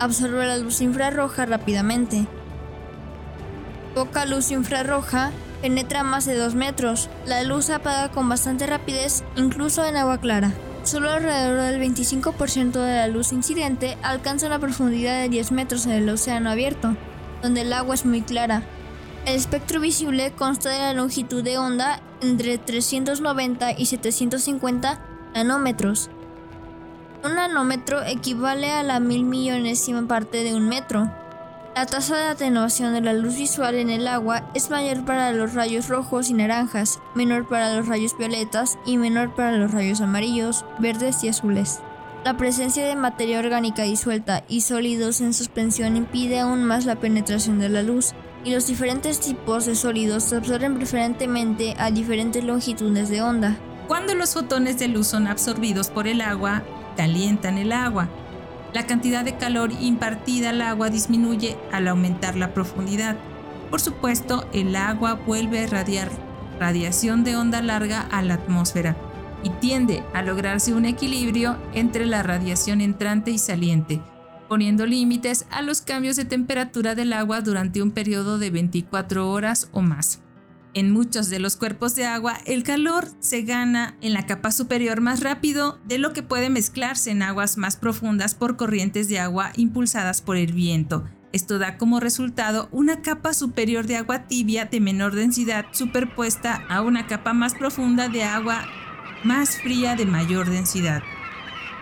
absorbe la luz infrarroja rápidamente. Poca luz infrarroja penetra más de 2 metros. La luz apaga con bastante rapidez, incluso en agua clara. Solo alrededor del 25% de la luz incidente alcanza una profundidad de 10 metros en el océano abierto, donde el agua es muy clara. El espectro visible consta de la longitud de onda entre 390 y 750 nanómetros. Un nanómetro equivale a la mil millonésima parte de un metro. La tasa de atenuación de la luz visual en el agua es mayor para los rayos rojos y naranjas, menor para los rayos violetas y menor para los rayos amarillos, verdes y azules. La presencia de materia orgánica disuelta y sólidos en suspensión impide aún más la penetración de la luz, y los diferentes tipos de sólidos se absorben preferentemente a diferentes longitudes de onda. Cuando los fotones de luz son absorbidos por el agua, calientan el agua. La cantidad de calor impartida al agua disminuye al aumentar la profundidad. Por supuesto, el agua vuelve a irradiar radiación de onda larga a la atmósfera y tiende a lograrse un equilibrio entre la radiación entrante y saliente, poniendo límites a los cambios de temperatura del agua durante un periodo de 24 horas o más. En muchos de los cuerpos de agua, el calor se gana en la capa superior más rápido de lo que puede mezclarse en aguas más profundas por corrientes de agua impulsadas por el viento. Esto da como resultado una capa superior de agua tibia de menor densidad superpuesta a una capa más profunda de agua más fría de mayor densidad.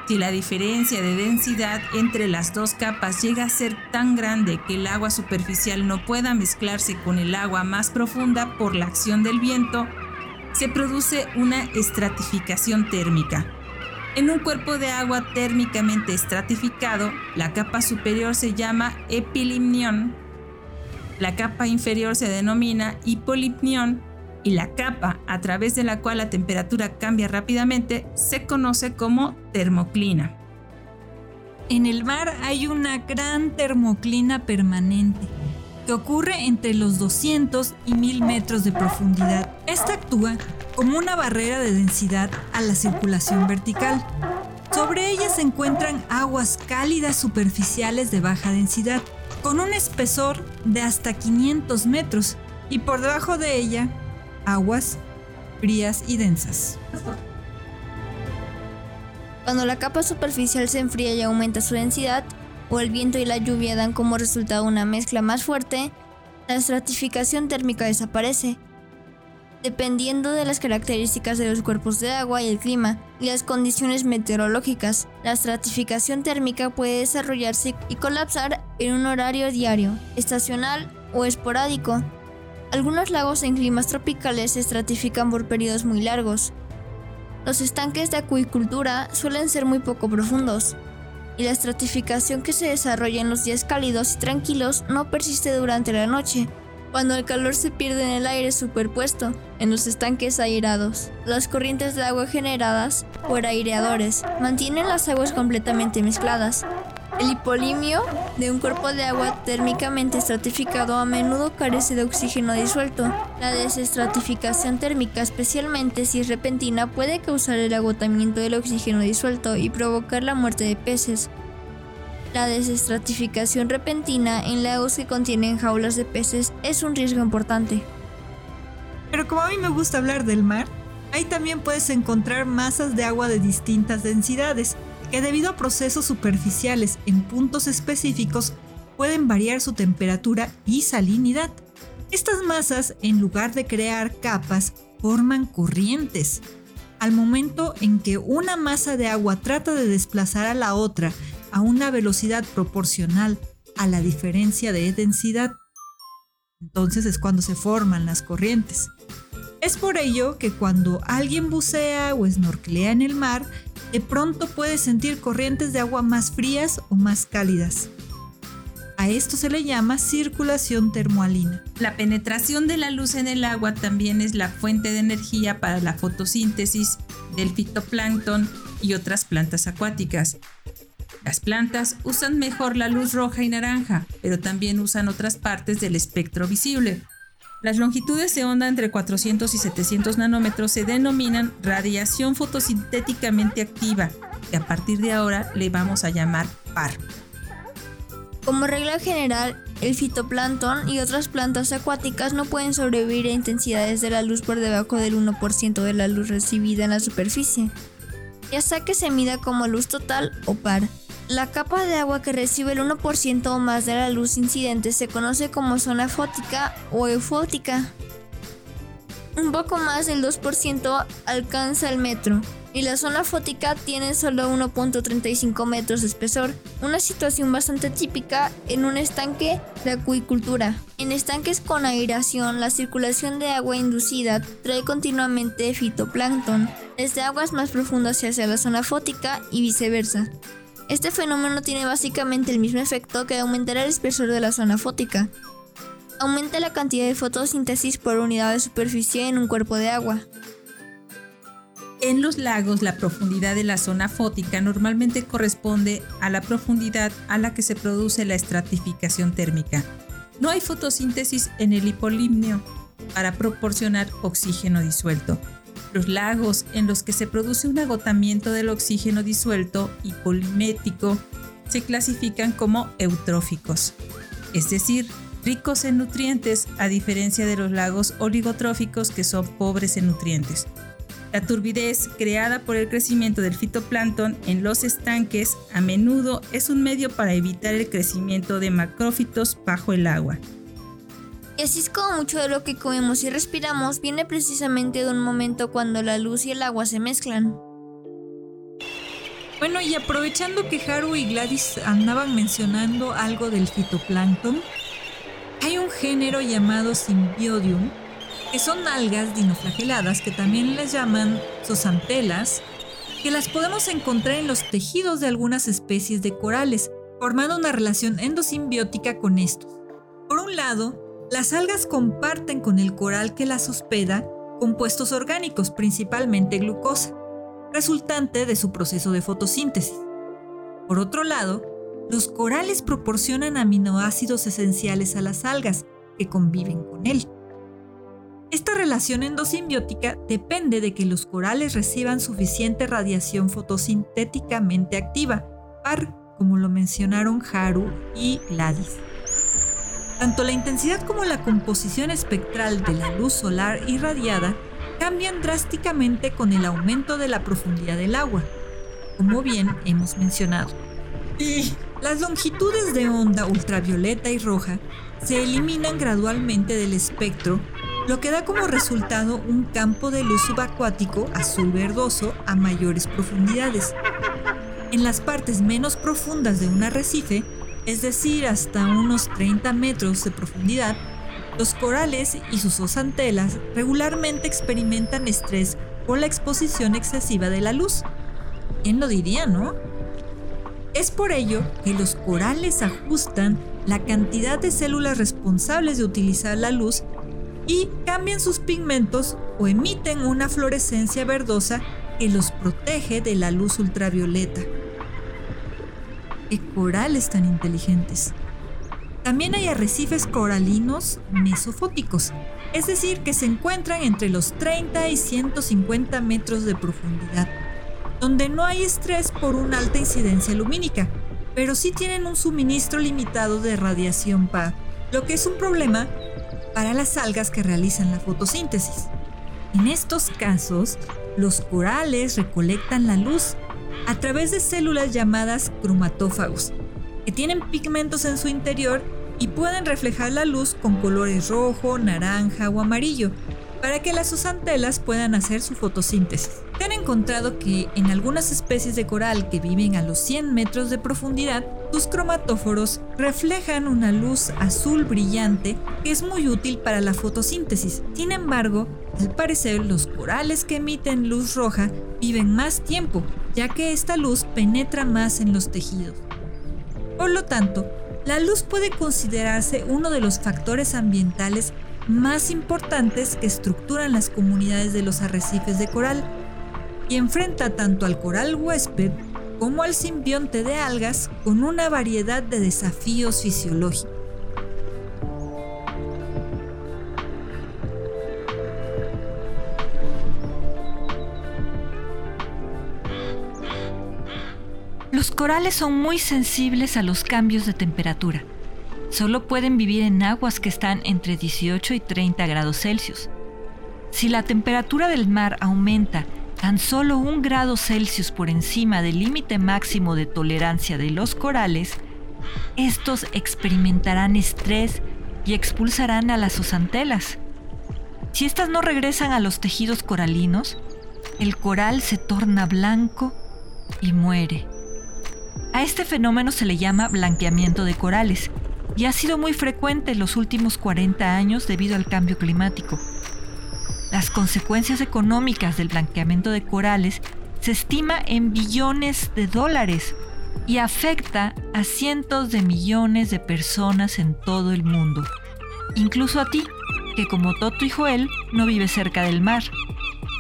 Si la diferencia de densidad entre las dos capas llega a ser tan grande que el agua superficial no pueda mezclarse con el agua más profunda por la acción del viento, se produce una estratificación térmica. En un cuerpo de agua térmicamente estratificado, la capa superior se llama epilimnión, la capa inferior se denomina hipolimnión y la capa a través de la cual la temperatura cambia rápidamente se conoce como termoclina. En el mar hay una gran termoclina permanente que ocurre entre los 200 y 1000 metros de profundidad. Esta actúa como una barrera de densidad a la circulación vertical. Sobre ella se encuentran aguas cálidas superficiales de baja densidad, con un espesor de hasta 500 metros, y por debajo de ella aguas frías y densas. Cuando la capa superficial se enfría y aumenta su densidad, o el viento y la lluvia dan como resultado una mezcla más fuerte, la estratificación térmica desaparece. Dependiendo de las características de los cuerpos de agua y el clima y las condiciones meteorológicas, la estratificación térmica puede desarrollarse y colapsar en un horario diario, estacional o esporádico, algunos lagos en climas tropicales se estratifican por periodos muy largos. Los estanques de acuicultura suelen ser muy poco profundos, y la estratificación que se desarrolla en los días cálidos y tranquilos no persiste durante la noche, cuando el calor se pierde en el aire superpuesto en los estanques airados. Las corrientes de agua generadas por aireadores mantienen las aguas completamente mezcladas, el hipolimio de un cuerpo de agua térmicamente estratificado a menudo carece de oxígeno disuelto. La desestratificación térmica, especialmente si es repentina, puede causar el agotamiento del oxígeno disuelto y provocar la muerte de peces. La desestratificación repentina en lagos que contienen jaulas de peces es un riesgo importante. Pero como a mí me gusta hablar del mar, ahí también puedes encontrar masas de agua de distintas densidades, que debido a procesos superficiales en puntos específicos pueden variar su temperatura y salinidad. Estas masas, en lugar de crear capas, forman corrientes. Al momento en que una masa de agua trata de desplazar a la otra a una velocidad proporcional a la diferencia de densidad, entonces es cuando se forman las corrientes. Es por ello que cuando alguien bucea o snorkelea en el mar, de pronto puede sentir corrientes de agua más frías o más cálidas. A esto se le llama circulación termoalina. La penetración de la luz en el agua también es la fuente de energía para la fotosíntesis del fitoplancton y otras plantas acuáticas. Las plantas usan mejor la luz roja y naranja, pero también usan otras partes del espectro visible, las longitudes de onda entre 400 y 700 nanómetros se denominan radiación fotosintéticamente activa, que a partir de ahora le vamos a llamar PAR. Como regla general, el fitoplancton y otras plantas acuáticas no pueden sobrevivir a intensidades de la luz por debajo del 1% de la luz recibida en la superficie, ya sea que se mida como luz total o par. La capa de agua que recibe el 1% o más de la luz incidente se conoce como zona fótica o eufótica. Un poco más del 2% alcanza el metro y la zona fótica tiene solo 1.35 metros de espesor, una situación bastante típica en un estanque de acuicultura. En estanques con aireación, la circulación de agua inducida trae continuamente fitoplancton, desde aguas más profundas hacia la zona fótica y viceversa. Este fenómeno tiene básicamente el mismo efecto que aumentar el espesor de la zona fótica. Aumenta la cantidad de fotosíntesis por unidad de superficie en un cuerpo de agua. En los lagos, la profundidad de la zona fótica normalmente corresponde a la profundidad a la que se produce la estratificación térmica. No hay fotosíntesis en el hipolimnio para proporcionar oxígeno disuelto. Los lagos en los que se produce un agotamiento del oxígeno disuelto hipolimético se clasifican como eutróficos, es decir, ricos en nutrientes a diferencia de los lagos oligotróficos que son pobres en nutrientes. La turbidez creada por el crecimiento del fitoplancton en los estanques a menudo es un medio para evitar el crecimiento de macrófitos bajo el agua. Y así es como mucho de lo que comemos y respiramos viene precisamente de un momento cuando la luz y el agua se mezclan. Bueno, y aprovechando que Haru y Gladys andaban mencionando algo del fitoplancton, hay un género llamado Symbiodium, que son algas dinoflageladas que también les llaman zosantelas, que las podemos encontrar en los tejidos de algunas especies de corales, formando una relación endosimbiótica con estos. Por un lado, las algas comparten con el coral que las hospeda compuestos orgánicos, principalmente glucosa, resultante de su proceso de fotosíntesis. Por otro lado, los corales proporcionan aminoácidos esenciales a las algas que conviven con él. Esta relación endosimbiótica depende de que los corales reciban suficiente radiación fotosintéticamente activa, PAR, como lo mencionaron Haru y Gladys. Tanto la intensidad como la composición espectral de la luz solar irradiada cambian drásticamente con el aumento de la profundidad del agua, como bien hemos mencionado. Y las longitudes de onda ultravioleta y roja se eliminan gradualmente del espectro lo que da como resultado un campo de luz subacuático azul verdoso a mayores profundidades. En las partes menos profundas de un arrecife, es decir, hasta unos 30 metros de profundidad, los corales y sus osantelas regularmente experimentan estrés por la exposición excesiva de la luz. ¿Quién lo diría, no? Es por ello que los corales ajustan la cantidad de células responsables de utilizar la luz y cambian sus pigmentos o emiten una fluorescencia verdosa que los protege de la luz ultravioleta. ¡Qué corales tan inteligentes! También hay arrecifes coralinos mesofóticos, es decir, que se encuentran entre los 30 y 150 metros de profundidad, donde no hay estrés por una alta incidencia lumínica, pero sí tienen un suministro limitado de radiación PA, lo que es un problema para las algas que realizan la fotosíntesis. En estos casos, los corales recolectan la luz a través de células llamadas cromatófagos, que tienen pigmentos en su interior y pueden reflejar la luz con colores rojo, naranja o amarillo, para que las osantelas puedan hacer su fotosíntesis. Se han encontrado que en algunas especies de coral que viven a los 100 metros de profundidad, sus cromatóforos reflejan una luz azul brillante que es muy útil para la fotosíntesis. Sin embargo, al parecer los corales que emiten luz roja viven más tiempo, ya que esta luz penetra más en los tejidos. Por lo tanto, la luz puede considerarse uno de los factores ambientales más importantes que estructuran las comunidades de los arrecifes de coral y enfrenta tanto al coral huésped como al simbionte de algas con una variedad de desafíos fisiológicos. Los corales son muy sensibles a los cambios de temperatura Solo pueden vivir en aguas que están entre 18 y 30 grados Celsius. Si la temperatura del mar aumenta tan solo un grado Celsius por encima del límite máximo de tolerancia de los corales, estos experimentarán estrés y expulsarán a las osantelas. Si éstas no regresan a los tejidos coralinos, el coral se torna blanco y muere. A este fenómeno se le llama blanqueamiento de corales y ha sido muy frecuente en los últimos 40 años debido al cambio climático. Las consecuencias económicas del blanqueamiento de corales se estima en billones de dólares y afecta a cientos de millones de personas en todo el mundo. incluso a ti, que como Toto y Joel no vive cerca del mar,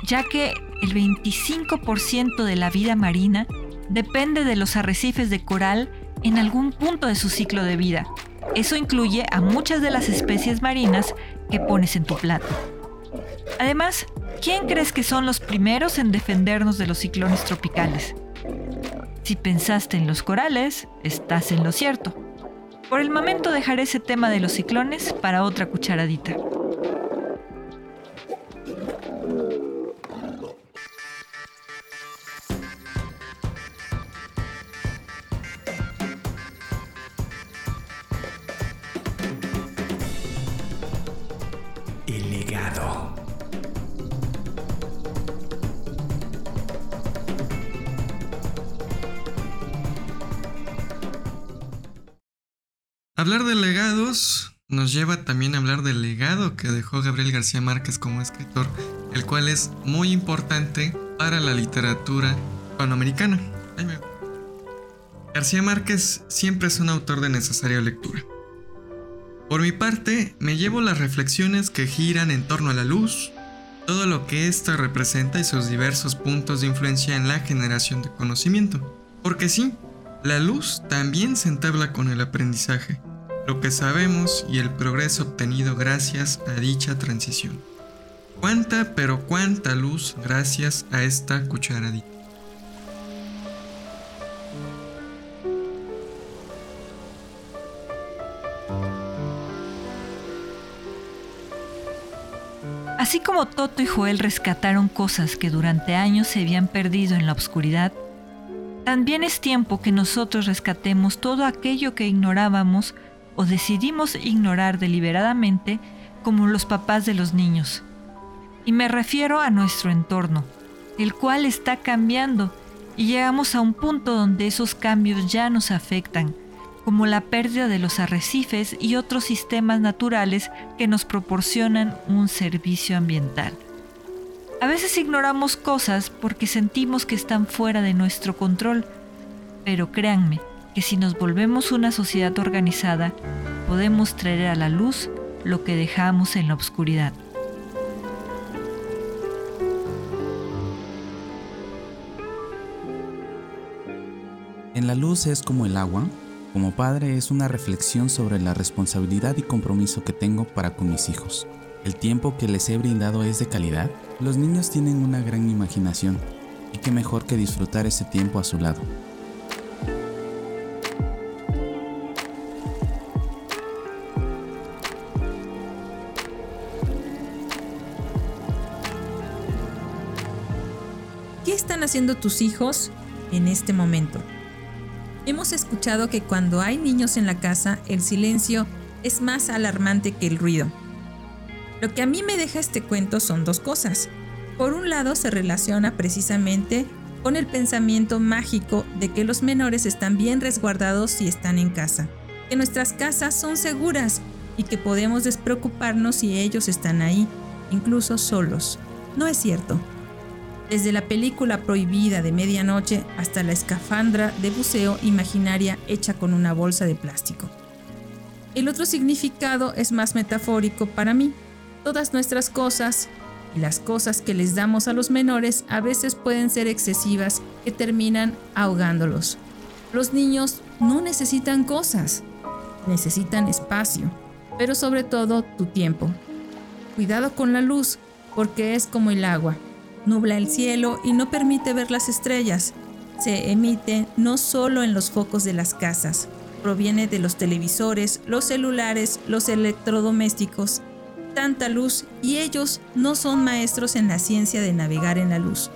ya que el 25% de la vida marina depende de los arrecifes de coral en algún punto de su ciclo de vida. Eso incluye a muchas de las especies marinas que pones en tu plato. Además, ¿quién crees que son los primeros en defendernos de los ciclones tropicales? Si pensaste en los corales, estás en lo cierto. Por el momento dejaré ese tema de los ciclones para otra cucharadita. Hablar de legados nos lleva también a hablar del legado que dejó Gabriel García Márquez como escritor, el cual es muy importante para la literatura hispanoamericana. García Márquez siempre es un autor de necesaria lectura. Por mi parte, me llevo las reflexiones que giran en torno a la luz, todo lo que ésta representa y sus diversos puntos de influencia en la generación de conocimiento. Porque sí, la luz también se entabla con el aprendizaje, lo que sabemos y el progreso obtenido gracias a dicha transición. Cuánta, pero cuánta luz gracias a esta cucharadita. Así como Toto y Joel rescataron cosas que durante años se habían perdido en la oscuridad, también es tiempo que nosotros rescatemos todo aquello que ignorábamos o decidimos ignorar deliberadamente como los papás de los niños. Y me refiero a nuestro entorno, el cual está cambiando y llegamos a un punto donde esos cambios ya nos afectan, como la pérdida de los arrecifes y otros sistemas naturales que nos proporcionan un servicio ambiental. A veces ignoramos cosas porque sentimos que están fuera de nuestro control, pero créanme que si nos volvemos una sociedad organizada, podemos traer a la luz lo que dejamos en la oscuridad. En la luz es como el agua. Como padre es una reflexión sobre la responsabilidad y compromiso que tengo para con mis hijos. El tiempo que les he brindado es de calidad. Los niños tienen una gran imaginación y qué mejor que disfrutar ese tiempo a su lado. Haciendo tus hijos en este momento? Hemos escuchado que cuando hay niños en la casa, el silencio es más alarmante que el ruido. Lo que a mí me deja este cuento son dos cosas. Por un lado, se relaciona precisamente con el pensamiento mágico de que los menores están bien resguardados si están en casa, que nuestras casas son seguras y que podemos despreocuparnos si ellos están ahí, incluso solos. No es cierto. Desde la película prohibida de medianoche hasta la escafandra de buceo imaginaria hecha con una bolsa de plástico. El otro significado es más metafórico para mí. Todas nuestras cosas y las cosas que les damos a los menores a veces pueden ser excesivas que terminan ahogándolos. Los niños no necesitan cosas, necesitan espacio, pero sobre todo tu tiempo. Cuidado con la luz, porque es como el agua. Nubla el cielo y no permite ver las estrellas. Se emite no solo en los focos de las casas, proviene de los televisores, los celulares, los electrodomésticos. Tanta luz y ellos no son maestros en la ciencia de navegar en la luz.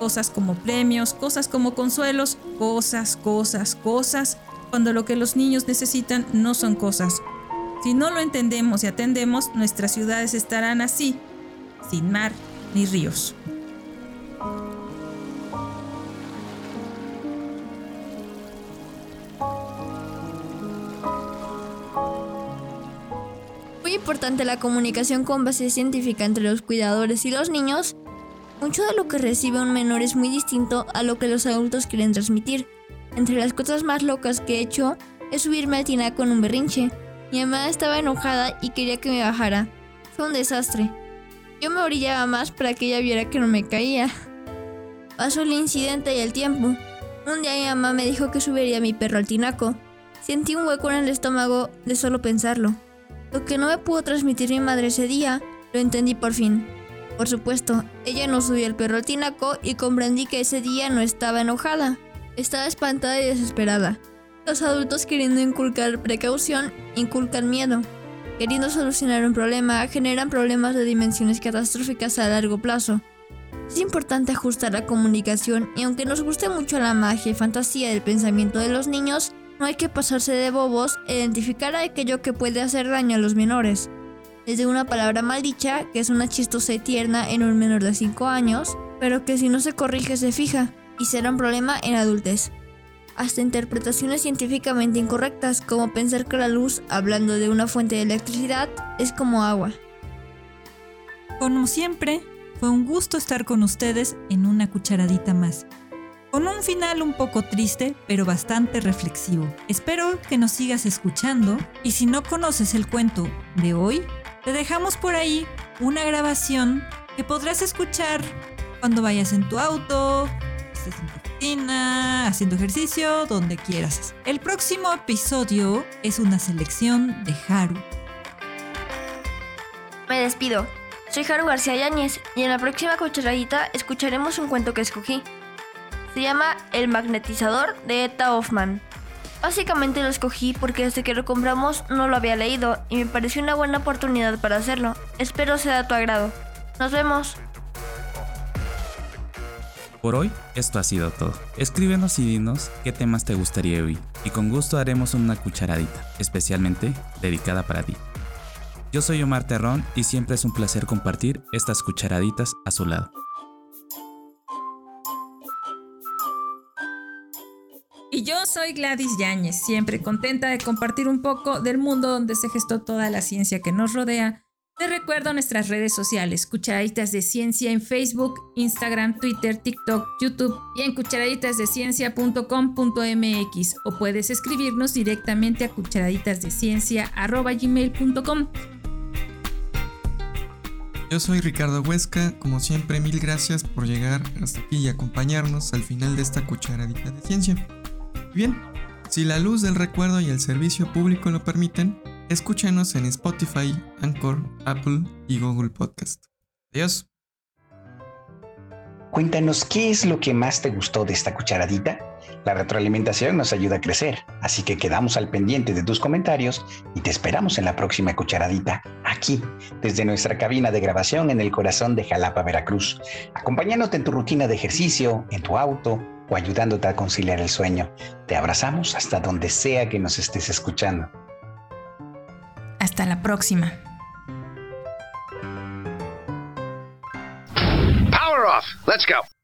Cosas como premios, cosas como consuelos, cosas, cosas, cosas, cuando lo que los niños necesitan no son cosas. Si no lo entendemos y atendemos, nuestras ciudades estarán así, sin mar ni ríos. Importante la comunicación con base científica entre los cuidadores y los niños. Mucho de lo que recibe un menor es muy distinto a lo que los adultos quieren transmitir. Entre las cosas más locas que he hecho es subirme al tinaco con un berrinche. Mi mamá estaba enojada y quería que me bajara. Fue un desastre. Yo me orillaba más para que ella viera que no me caía. Pasó el incidente y el tiempo. Un día mi mamá me dijo que subiría a mi perro al tinaco. Sentí un hueco en el estómago de solo pensarlo. Lo que no me pudo transmitir mi madre ese día, lo entendí por fin. Por supuesto, ella no subió el perro al tinaco y comprendí que ese día no estaba enojada. Estaba espantada y desesperada. Los adultos queriendo inculcar precaución, inculcan miedo. Queriendo solucionar un problema, generan problemas de dimensiones catastróficas a largo plazo. Es importante ajustar la comunicación y aunque nos guste mucho la magia y fantasía del pensamiento de los niños, no hay que pasarse de bobos e identificar aquello que puede hacer daño a los menores. Desde una palabra maldicha, que es una chistosa tierna en un menor de 5 años, pero que si no se corrige se fija y será un problema en adultez. Hasta interpretaciones científicamente incorrectas, como pensar que la luz, hablando de una fuente de electricidad, es como agua. Como siempre, fue un gusto estar con ustedes en una cucharadita más con un final un poco triste, pero bastante reflexivo. Espero que nos sigas escuchando y si no conoces el cuento de hoy, te dejamos por ahí una grabación que podrás escuchar cuando vayas en tu auto, estés en tu cocina, haciendo ejercicio, donde quieras. El próximo episodio es una selección de Haru. Me despido. Soy Haru García Yáñez y en la próxima cucharadita escucharemos un cuento que escogí. Se llama El magnetizador de Eta Hoffman. Básicamente lo escogí porque desde que lo compramos no lo había leído y me pareció una buena oportunidad para hacerlo. Espero sea de tu agrado. Nos vemos. Por hoy, esto ha sido todo. Escríbenos y dinos qué temas te gustaría oír, y con gusto haremos una cucharadita, especialmente dedicada para ti. Yo soy Omar Terrón y siempre es un placer compartir estas cucharaditas a su lado. Y yo soy Gladys Yáñez, siempre contenta de compartir un poco del mundo donde se gestó toda la ciencia que nos rodea. Te recuerdo nuestras redes sociales, Cucharaditas de Ciencia en Facebook, Instagram, Twitter, TikTok, YouTube y en cucharaditasdeciencia.com.mx o puedes escribirnos directamente a cucharaditasdeciencia.gmail.com. Yo soy Ricardo Huesca, como siempre mil gracias por llegar hasta aquí y acompañarnos al final de esta cucharadita de ciencia. Bien, si la luz del recuerdo y el servicio público lo permiten, escúchenos en Spotify, Anchor, Apple y Google Podcast. Adiós. Cuéntanos qué es lo que más te gustó de esta cucharadita. La retroalimentación nos ayuda a crecer, así que quedamos al pendiente de tus comentarios y te esperamos en la próxima cucharadita, aquí, desde nuestra cabina de grabación en el corazón de Jalapa, Veracruz, acompañándote en tu rutina de ejercicio, en tu auto o ayudándote a conciliar el sueño. Te abrazamos hasta donde sea que nos estés escuchando. Hasta la próxima. Power off. Let's go.